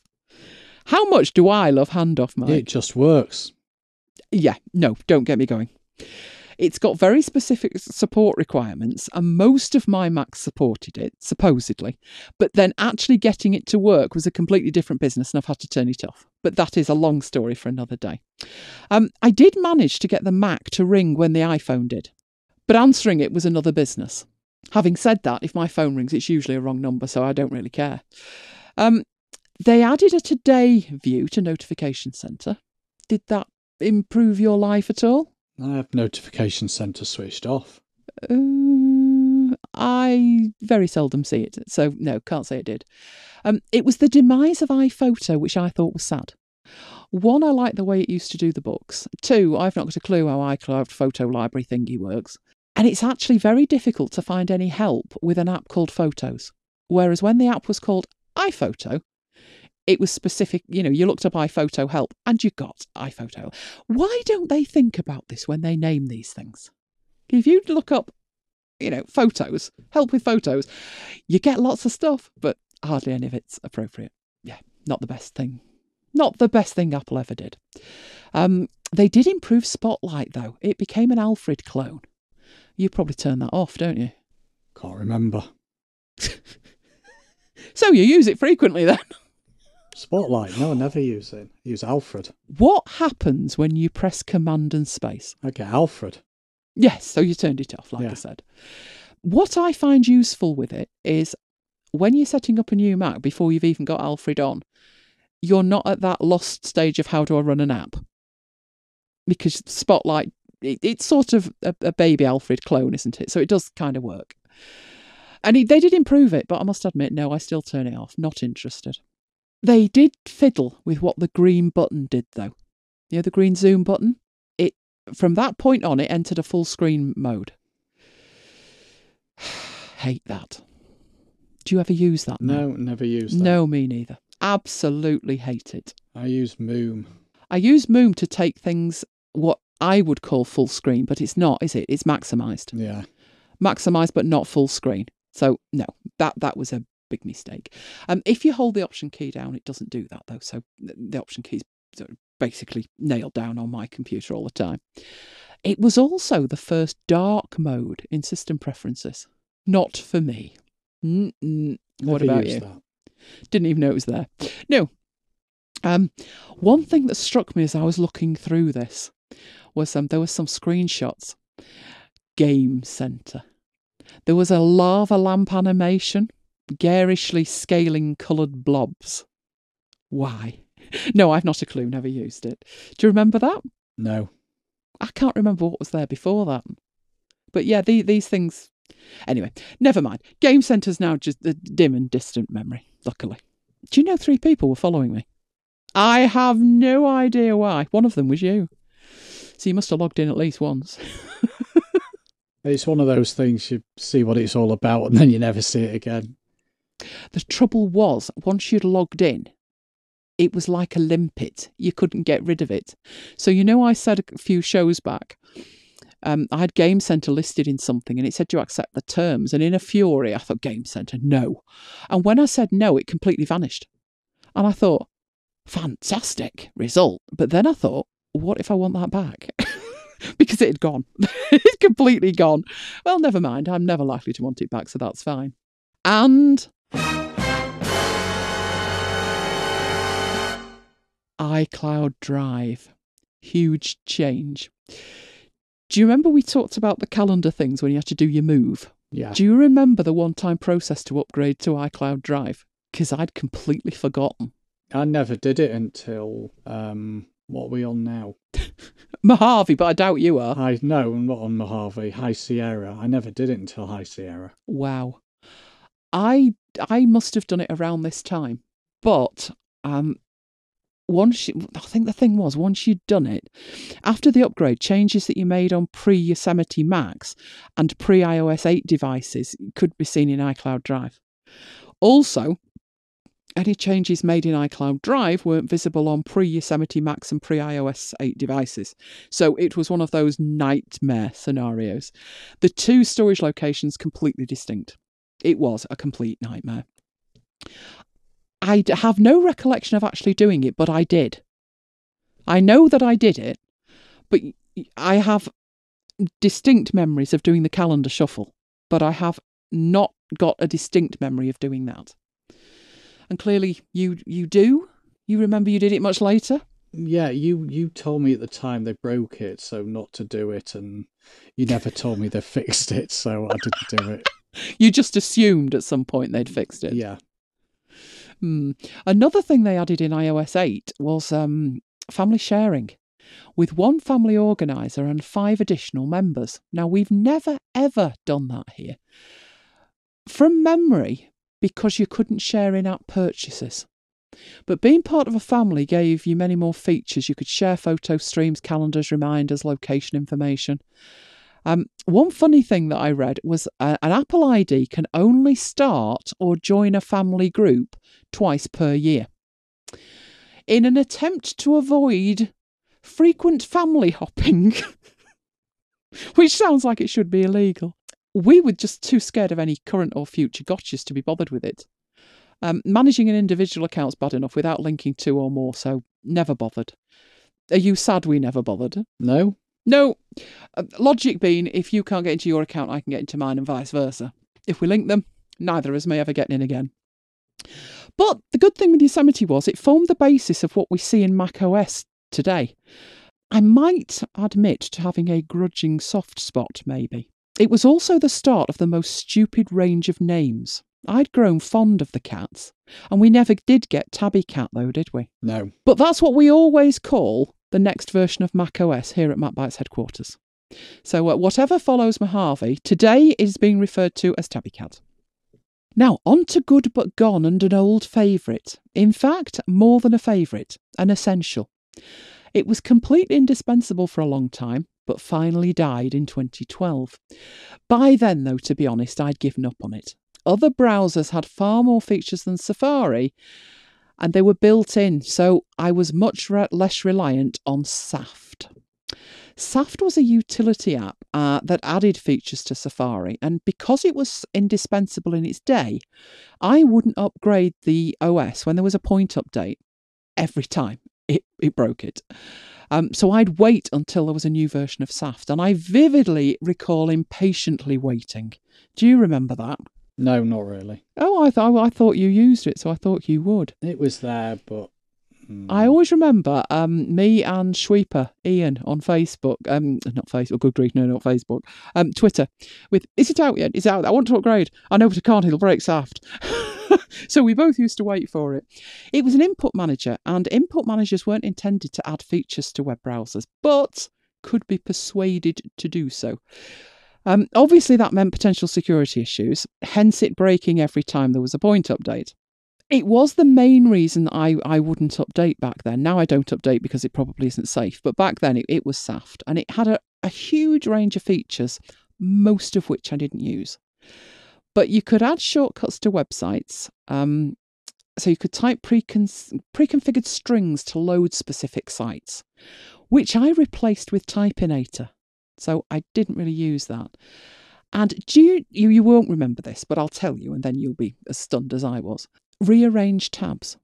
Speaker 1: How much do I love handoff, Mike?
Speaker 2: It just works
Speaker 1: yeah, no, don't get me going. It's got very specific support requirements, and most of my Macs supported it, supposedly. But then actually getting it to work was a completely different business, and I've had to turn it off. But that is a long story for another day. Um, I did manage to get the Mac to ring when the iPhone did, but answering it was another business. Having said that, if my phone rings, it's usually a wrong number, so I don't really care. Um, they added a today view to Notification Center. Did that improve your life at all?
Speaker 2: I have notification center switched off.
Speaker 1: Uh, I very seldom see it, so no, can't say it did. Um, it was the demise of iPhoto which I thought was sad. One, I like the way it used to do the books. Two, I've not got a clue how iCloud photo library thingy works. And it's actually very difficult to find any help with an app called Photos. Whereas when the app was called iPhoto, it was specific. You know, you looked up iPhoto help and you got iPhoto. Why don't they think about this when they name these things? If you look up, you know, photos, help with photos, you get lots of stuff, but hardly any of it's appropriate. Yeah, not the best thing. Not the best thing Apple ever did. Um, they did improve Spotlight though. It became an Alfred clone. You probably turn that off, don't you?
Speaker 2: Can't remember.
Speaker 1: So you use it frequently then.
Speaker 2: Spotlight. No, I never use it. I use Alfred.
Speaker 1: What happens when you press Command and Space?
Speaker 2: Okay, Alfred.
Speaker 1: Yes, so you turned it off, like
Speaker 2: Yeah.
Speaker 1: I said. What I find useful with it is when you're setting up a new Mac before you've even got Alfred on, you're not at that lost stage of how do I run an app? Because Spotlight, it, it's sort of a, a baby Alfred clone, isn't it? So it does kind of work. And it, they did improve it, but I must admit, no, I still turn it off. Not interested. They did fiddle with what the green button did, though. You know, the green zoom button? It from that point on, it entered a full screen mode. Hate that. Do you ever use that?
Speaker 2: No, never used that.
Speaker 1: No, me neither. Absolutely hate it.
Speaker 2: I use Moom.
Speaker 1: I use Moom to take things what I would call full screen, but it's not, is it? It's maximized.
Speaker 2: Yeah.
Speaker 1: Maximized, but not full screen. So no, that that was a big mistake. Um, if you hold the option key down, it doesn't do that though. So the option key is sort of basically nailed down on my computer all the time. It was also the first dark mode in system preferences. Not for me. Mm-mm. What about you?
Speaker 2: That.
Speaker 1: Didn't even know it was there. No. Um, one thing that struck me as I was looking through this was um, there were some screenshots. Game Center. There was a lava lamp animation, garishly scaling coloured blobs. Why? No, I've not a clue. Never used it. Do you remember that?
Speaker 2: No.
Speaker 1: I can't remember what was there before that. But yeah, the, these things. Anyway, never mind. Game Centre's now just a dim and distant memory, luckily. Do you know three people were following me? I have no idea why. One of them was you. So you must have logged in at least once.
Speaker 2: It's one of those things you see what it's all about and then you never see it again.
Speaker 1: The trouble was, once you'd logged in, it was like a limpet. You couldn't get rid of it. So, you know, I said a few shows back, um, I had Game Center listed in something and it said you accept the terms. And in a fury, I thought, Game Center, no. And when I said no, it completely vanished. And I thought, fantastic result. But then I thought, what if I want that back? because it had gone. it's completely gone. Well, never mind. I'm never likely to want it back, so that's fine. And iCloud Drive. Huge change. Do you remember we talked about the calendar things when you had to do your move?
Speaker 2: Yeah.
Speaker 1: Do you remember the one time process to upgrade to iCloud Drive? Because I'd completely forgotten.
Speaker 2: I never did it until um what are we on now?
Speaker 1: Mojave, but I doubt you are.
Speaker 2: High no, I'm not on Mojave, High Sierra. I never did it until High Sierra.
Speaker 1: Wow. I I must have done it around this time. But um once you, I think the thing was once you'd done it, after the upgrade, changes that you made on pre Yosemite Macs and pre iOS 8 devices could be seen in iCloud Drive. Also, any changes made in iCloud Drive weren't visible on pre Yosemite Macs and pre iOS 8 devices. So it was one of those nightmare scenarios. The two storage locations completely distinct. It was a complete nightmare. I have no recollection of actually doing it, but I did. I know that I did it, but I have distinct memories of doing the calendar shuffle, but I have not got a distinct memory of doing that. And clearly, you you do. You remember you did it much later.
Speaker 2: Yeah, you you told me at the time they broke it, so not to do it, and you never told me they fixed it, so I didn't do it.
Speaker 1: You just assumed at some point they'd fixed it.
Speaker 2: Yeah.
Speaker 1: Hmm. Another thing they added in iOS 8 was um, family sharing with one family organizer and five additional members. Now, we've never ever done that here. From memory, because you couldn't share in app purchases. But being part of a family gave you many more features. You could share photo streams, calendars, reminders, location information. Um, one funny thing that I read was uh, an Apple ID can only start or join a family group twice per year. in an attempt to avoid frequent family hopping, which sounds like it should be illegal. We were just too scared of any current or future gotchas to be bothered with it. Um, managing an individual account's bad enough without linking two or more, so never bothered. Are you sad we never bothered?
Speaker 2: No?
Speaker 1: No. Uh, logic being, if you can't get into your account, I can get into mine, and vice versa. If we link them, neither of us may ever get in again. But the good thing with Yosemite was it formed the basis of what we see in Mac OS today. I might admit to having a grudging soft spot, maybe. It was also the start of the most stupid range of names. I'd grown fond of the cats, and we never did get Tabby Cat though, did we?
Speaker 2: No.
Speaker 1: But that's what we always call the next version of Mac OS here at MacBites headquarters. So uh, whatever follows Mojave, today is being referred to as Tabby Cat. Now, on to good but gone and an old favourite. In fact, more than a favourite, an essential. It was completely indispensable for a long time, but finally died in 2012. By then, though, to be honest, I'd given up on it. Other browsers had far more features than Safari, and they were built in, so I was much re- less reliant on Saft. Saft was a utility app uh, that added features to Safari, and because it was indispensable in its day, I wouldn't upgrade the OS when there was a point update every time it, it broke it. Um, so I'd wait until there was a new version of Saft, and I vividly recall impatiently waiting. Do you remember that?
Speaker 2: No, not really.
Speaker 1: Oh, I thought I thought you used it, so I thought you would.
Speaker 2: It was there, but. mm,
Speaker 1: I always remember um, me and Sweeper Ian on Facebook, um, not Facebook, good grief, no, not Facebook, um, Twitter, with is it out yet? Is it out? I want to upgrade. I know, but I can't. It'll break Saft. so we both used to wait for it. It was an input manager, and input managers weren't intended to add features to web browsers, but could be persuaded to do so. Um, obviously, that meant potential security issues, hence it breaking every time there was a point update. It was the main reason I, I wouldn't update back then. Now I don't update because it probably isn't safe, but back then it, it was Saft and it had a, a huge range of features, most of which I didn't use. But you could add shortcuts to websites. Um, so you could type precon- pre-configured strings to load specific sites, which I replaced with Typinator. So I didn't really use that. And do you, you, you won't remember this, but I'll tell you, and then you'll be as stunned as I was. Rearrange tabs.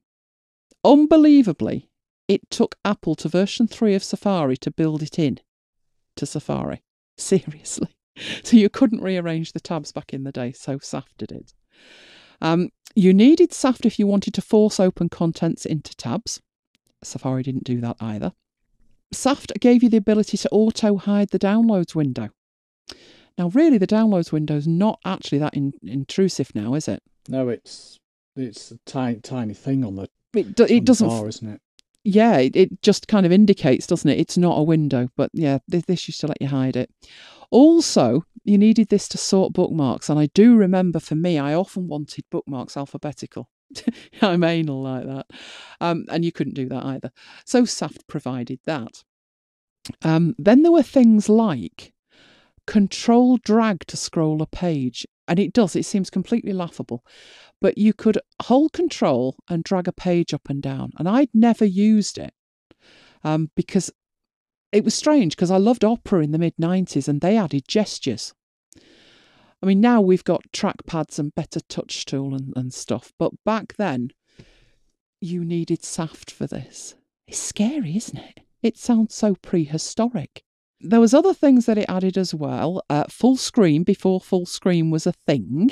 Speaker 1: Unbelievably, it took Apple to version 3 of Safari to build it in to Safari. Seriously. So you couldn't rearrange the tabs back in the day, so Saft did it. Um, you needed Saft if you wanted to force open contents into tabs. Safari didn't do that either. Saft gave you the ability to auto hide the downloads window. Now, really, the downloads window is not actually that in- intrusive now, is it?
Speaker 2: No, it's it's a tiny tiny thing on the
Speaker 1: It, do- it doesn't.
Speaker 2: bar, isn't it?
Speaker 1: yeah, it, it just kind of indicates, doesn't it? It's not a window, but yeah, this, this used to let you hide it. Also, you needed this to sort bookmarks, and I do remember for me, I often wanted bookmarks alphabetical. I'm anal like that, um, and you couldn't do that either. So Saft provided that. Um, then there were things like control drag to scroll a page, and it does. It seems completely laughable, but you could hold control and drag a page up and down, and I'd never used it um, because it was strange because I loved Opera in the mid 90s and they added gestures. I mean, now we've got trackpads and BetterTouchTool and, and stuff, but back then you needed Saft for this. It's scary, isn't it? It sounds so prehistoric. There was other things that it added as well. Uh, full screen before full screen was a thing.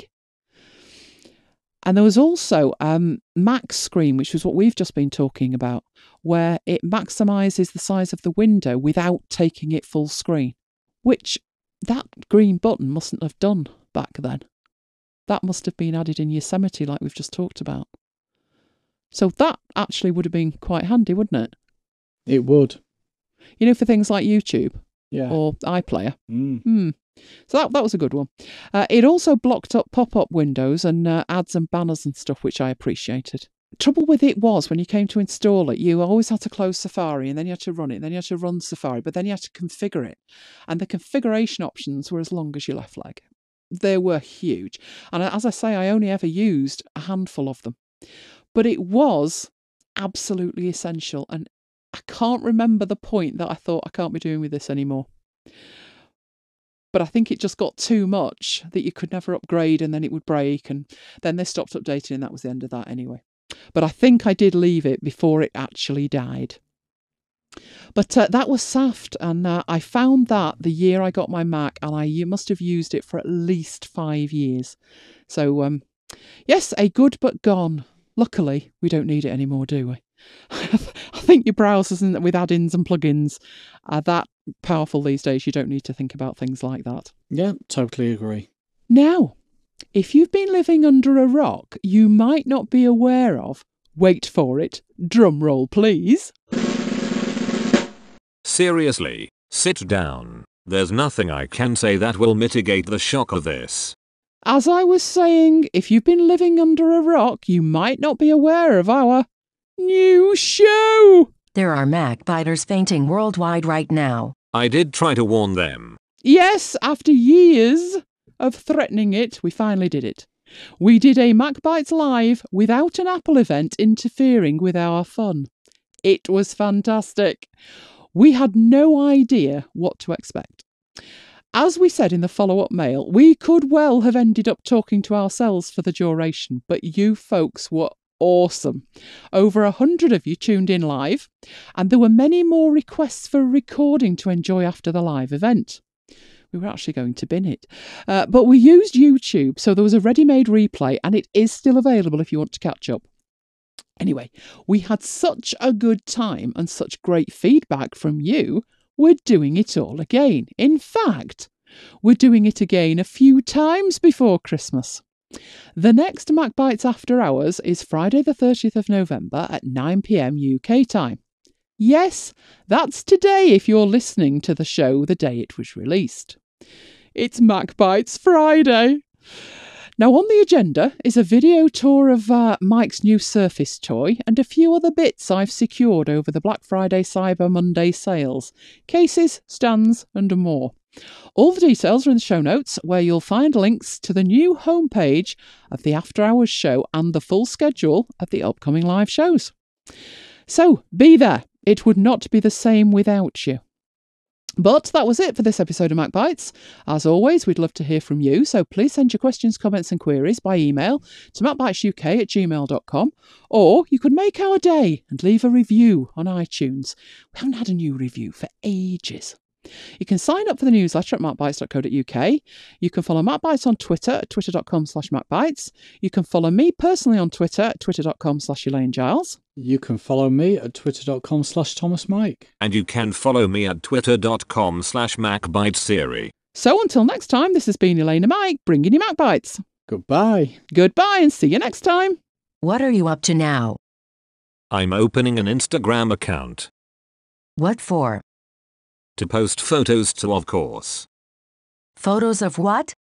Speaker 1: And there was also um, max screen, which was what we've just been talking about, where it maximizes the size of the window without taking it full screen, which that green button mustn't have done back then. That must have been added in Yosemite, like we've just talked about. So that actually would have been quite handy, wouldn't it?
Speaker 2: It would.
Speaker 1: You know, for things like YouTube
Speaker 2: Yeah.
Speaker 1: or iPlayer.
Speaker 2: Mm.
Speaker 1: Hmm. So that that was a good one. Uh, it also blocked up pop-up windows and uh, ads and banners and stuff, which I appreciated. Trouble with it was when you came to install it, you always had to close Safari and then you had to run it, and then you had to run Safari, but then you had to configure it, and the configuration options were as long as your left leg. They were huge, and as I say, I only ever used a handful of them, but it was absolutely essential. And I can't remember the point that I thought I can't be doing with this anymore. But I think it just got too much that you could never upgrade and then it would break. And then they stopped updating, and that was the end of that anyway. But I think I did leave it before it actually died. But uh, that was Saft, and uh, I found that the year I got my Mac, and I must have used it for at least five years. So, um, yes, a good but gone. Luckily, we don't need it anymore, do we? I think your browsers and with add-ins and plugins are that powerful these days. You don't need to think about things like that.
Speaker 2: Yeah, totally agree.
Speaker 1: Now, if you've been living under a rock, you might not be aware of. Wait for it. Drum roll, please.
Speaker 3: Seriously, sit down. There's nothing I can say that will mitigate the shock of this.
Speaker 1: As I was saying, if you've been living under a rock, you might not be aware of our new show.
Speaker 4: There are MacBiters fainting worldwide right now.
Speaker 3: I did try to warn them.
Speaker 1: Yes, after years of threatening it, we finally did it. We did a MacBites Live without an Apple event interfering with our fun. It was fantastic. We had no idea what to expect. As we said in the follow up mail, we could well have ended up talking to ourselves for the duration, but you folks were awesome. Over a hundred of you tuned in live, and there were many more requests for recording to enjoy after the live event. We were actually going to bin it. Uh, but we used YouTube, so there was a ready made replay, and it is still available if you want to catch up. Anyway, we had such a good time and such great feedback from you, we're doing it all again. In fact, we're doing it again a few times before Christmas. The next MacBites After Hours is Friday, the 30th of November at 9 pm UK time. Yes, that's today if you're listening to the show the day it was released. It's MacBites Friday. Now, on the agenda is a video tour of uh, Mike's new Surface toy and a few other bits I've secured over the Black Friday Cyber Monday sales cases, stands, and more. All the details are in the show notes, where you'll find links to the new homepage of the After Hours show and the full schedule of the upcoming live shows. So be there. It would not be the same without you. But that was it for this episode of MacBites. As always, we'd love to hear from you, so please send your questions, comments, and queries by email to macbitesuk at gmail.com, or you could make our day and leave a review on iTunes. We haven't had a new review for ages. You can sign up for the newsletter at macbites.co.uk. You can follow MacBites on Twitter at twitter.com slash macbites. You can follow me personally on Twitter at twitter.com slash Elaine Giles.
Speaker 2: You can follow me at twitter.com slash Thomas Mike.
Speaker 3: And you can follow me at twitter.com slash macbitesiri.
Speaker 1: So until next time, this has been Elena Mike bringing you MacBites.
Speaker 2: Goodbye.
Speaker 1: Goodbye and see you next time.
Speaker 4: What are you up to now?
Speaker 3: I'm opening an Instagram account
Speaker 4: What for?
Speaker 3: to post photos to, of course.
Speaker 4: Photos of what?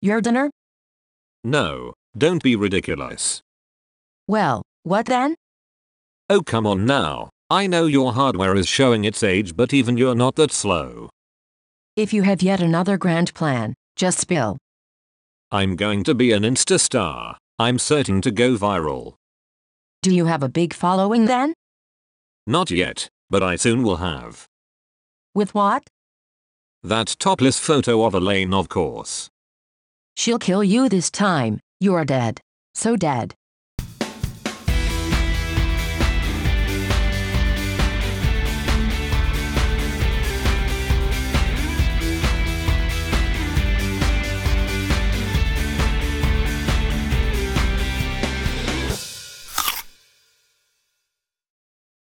Speaker 4: Your dinner?
Speaker 3: No, don't be ridiculous.
Speaker 4: Well, what then?
Speaker 3: Oh, come on now. I know your hardware is showing its age, but even you're not that slow.
Speaker 4: If you have yet another grand plan, just spill.
Speaker 3: I'm going to be an Insta star. I'm certain to go viral.
Speaker 4: Do you have a big following then?
Speaker 3: Not yet, but I soon will have.
Speaker 4: With what?
Speaker 3: That topless photo of Elaine, of course.
Speaker 4: She'll kill you this time. You're dead. So dead.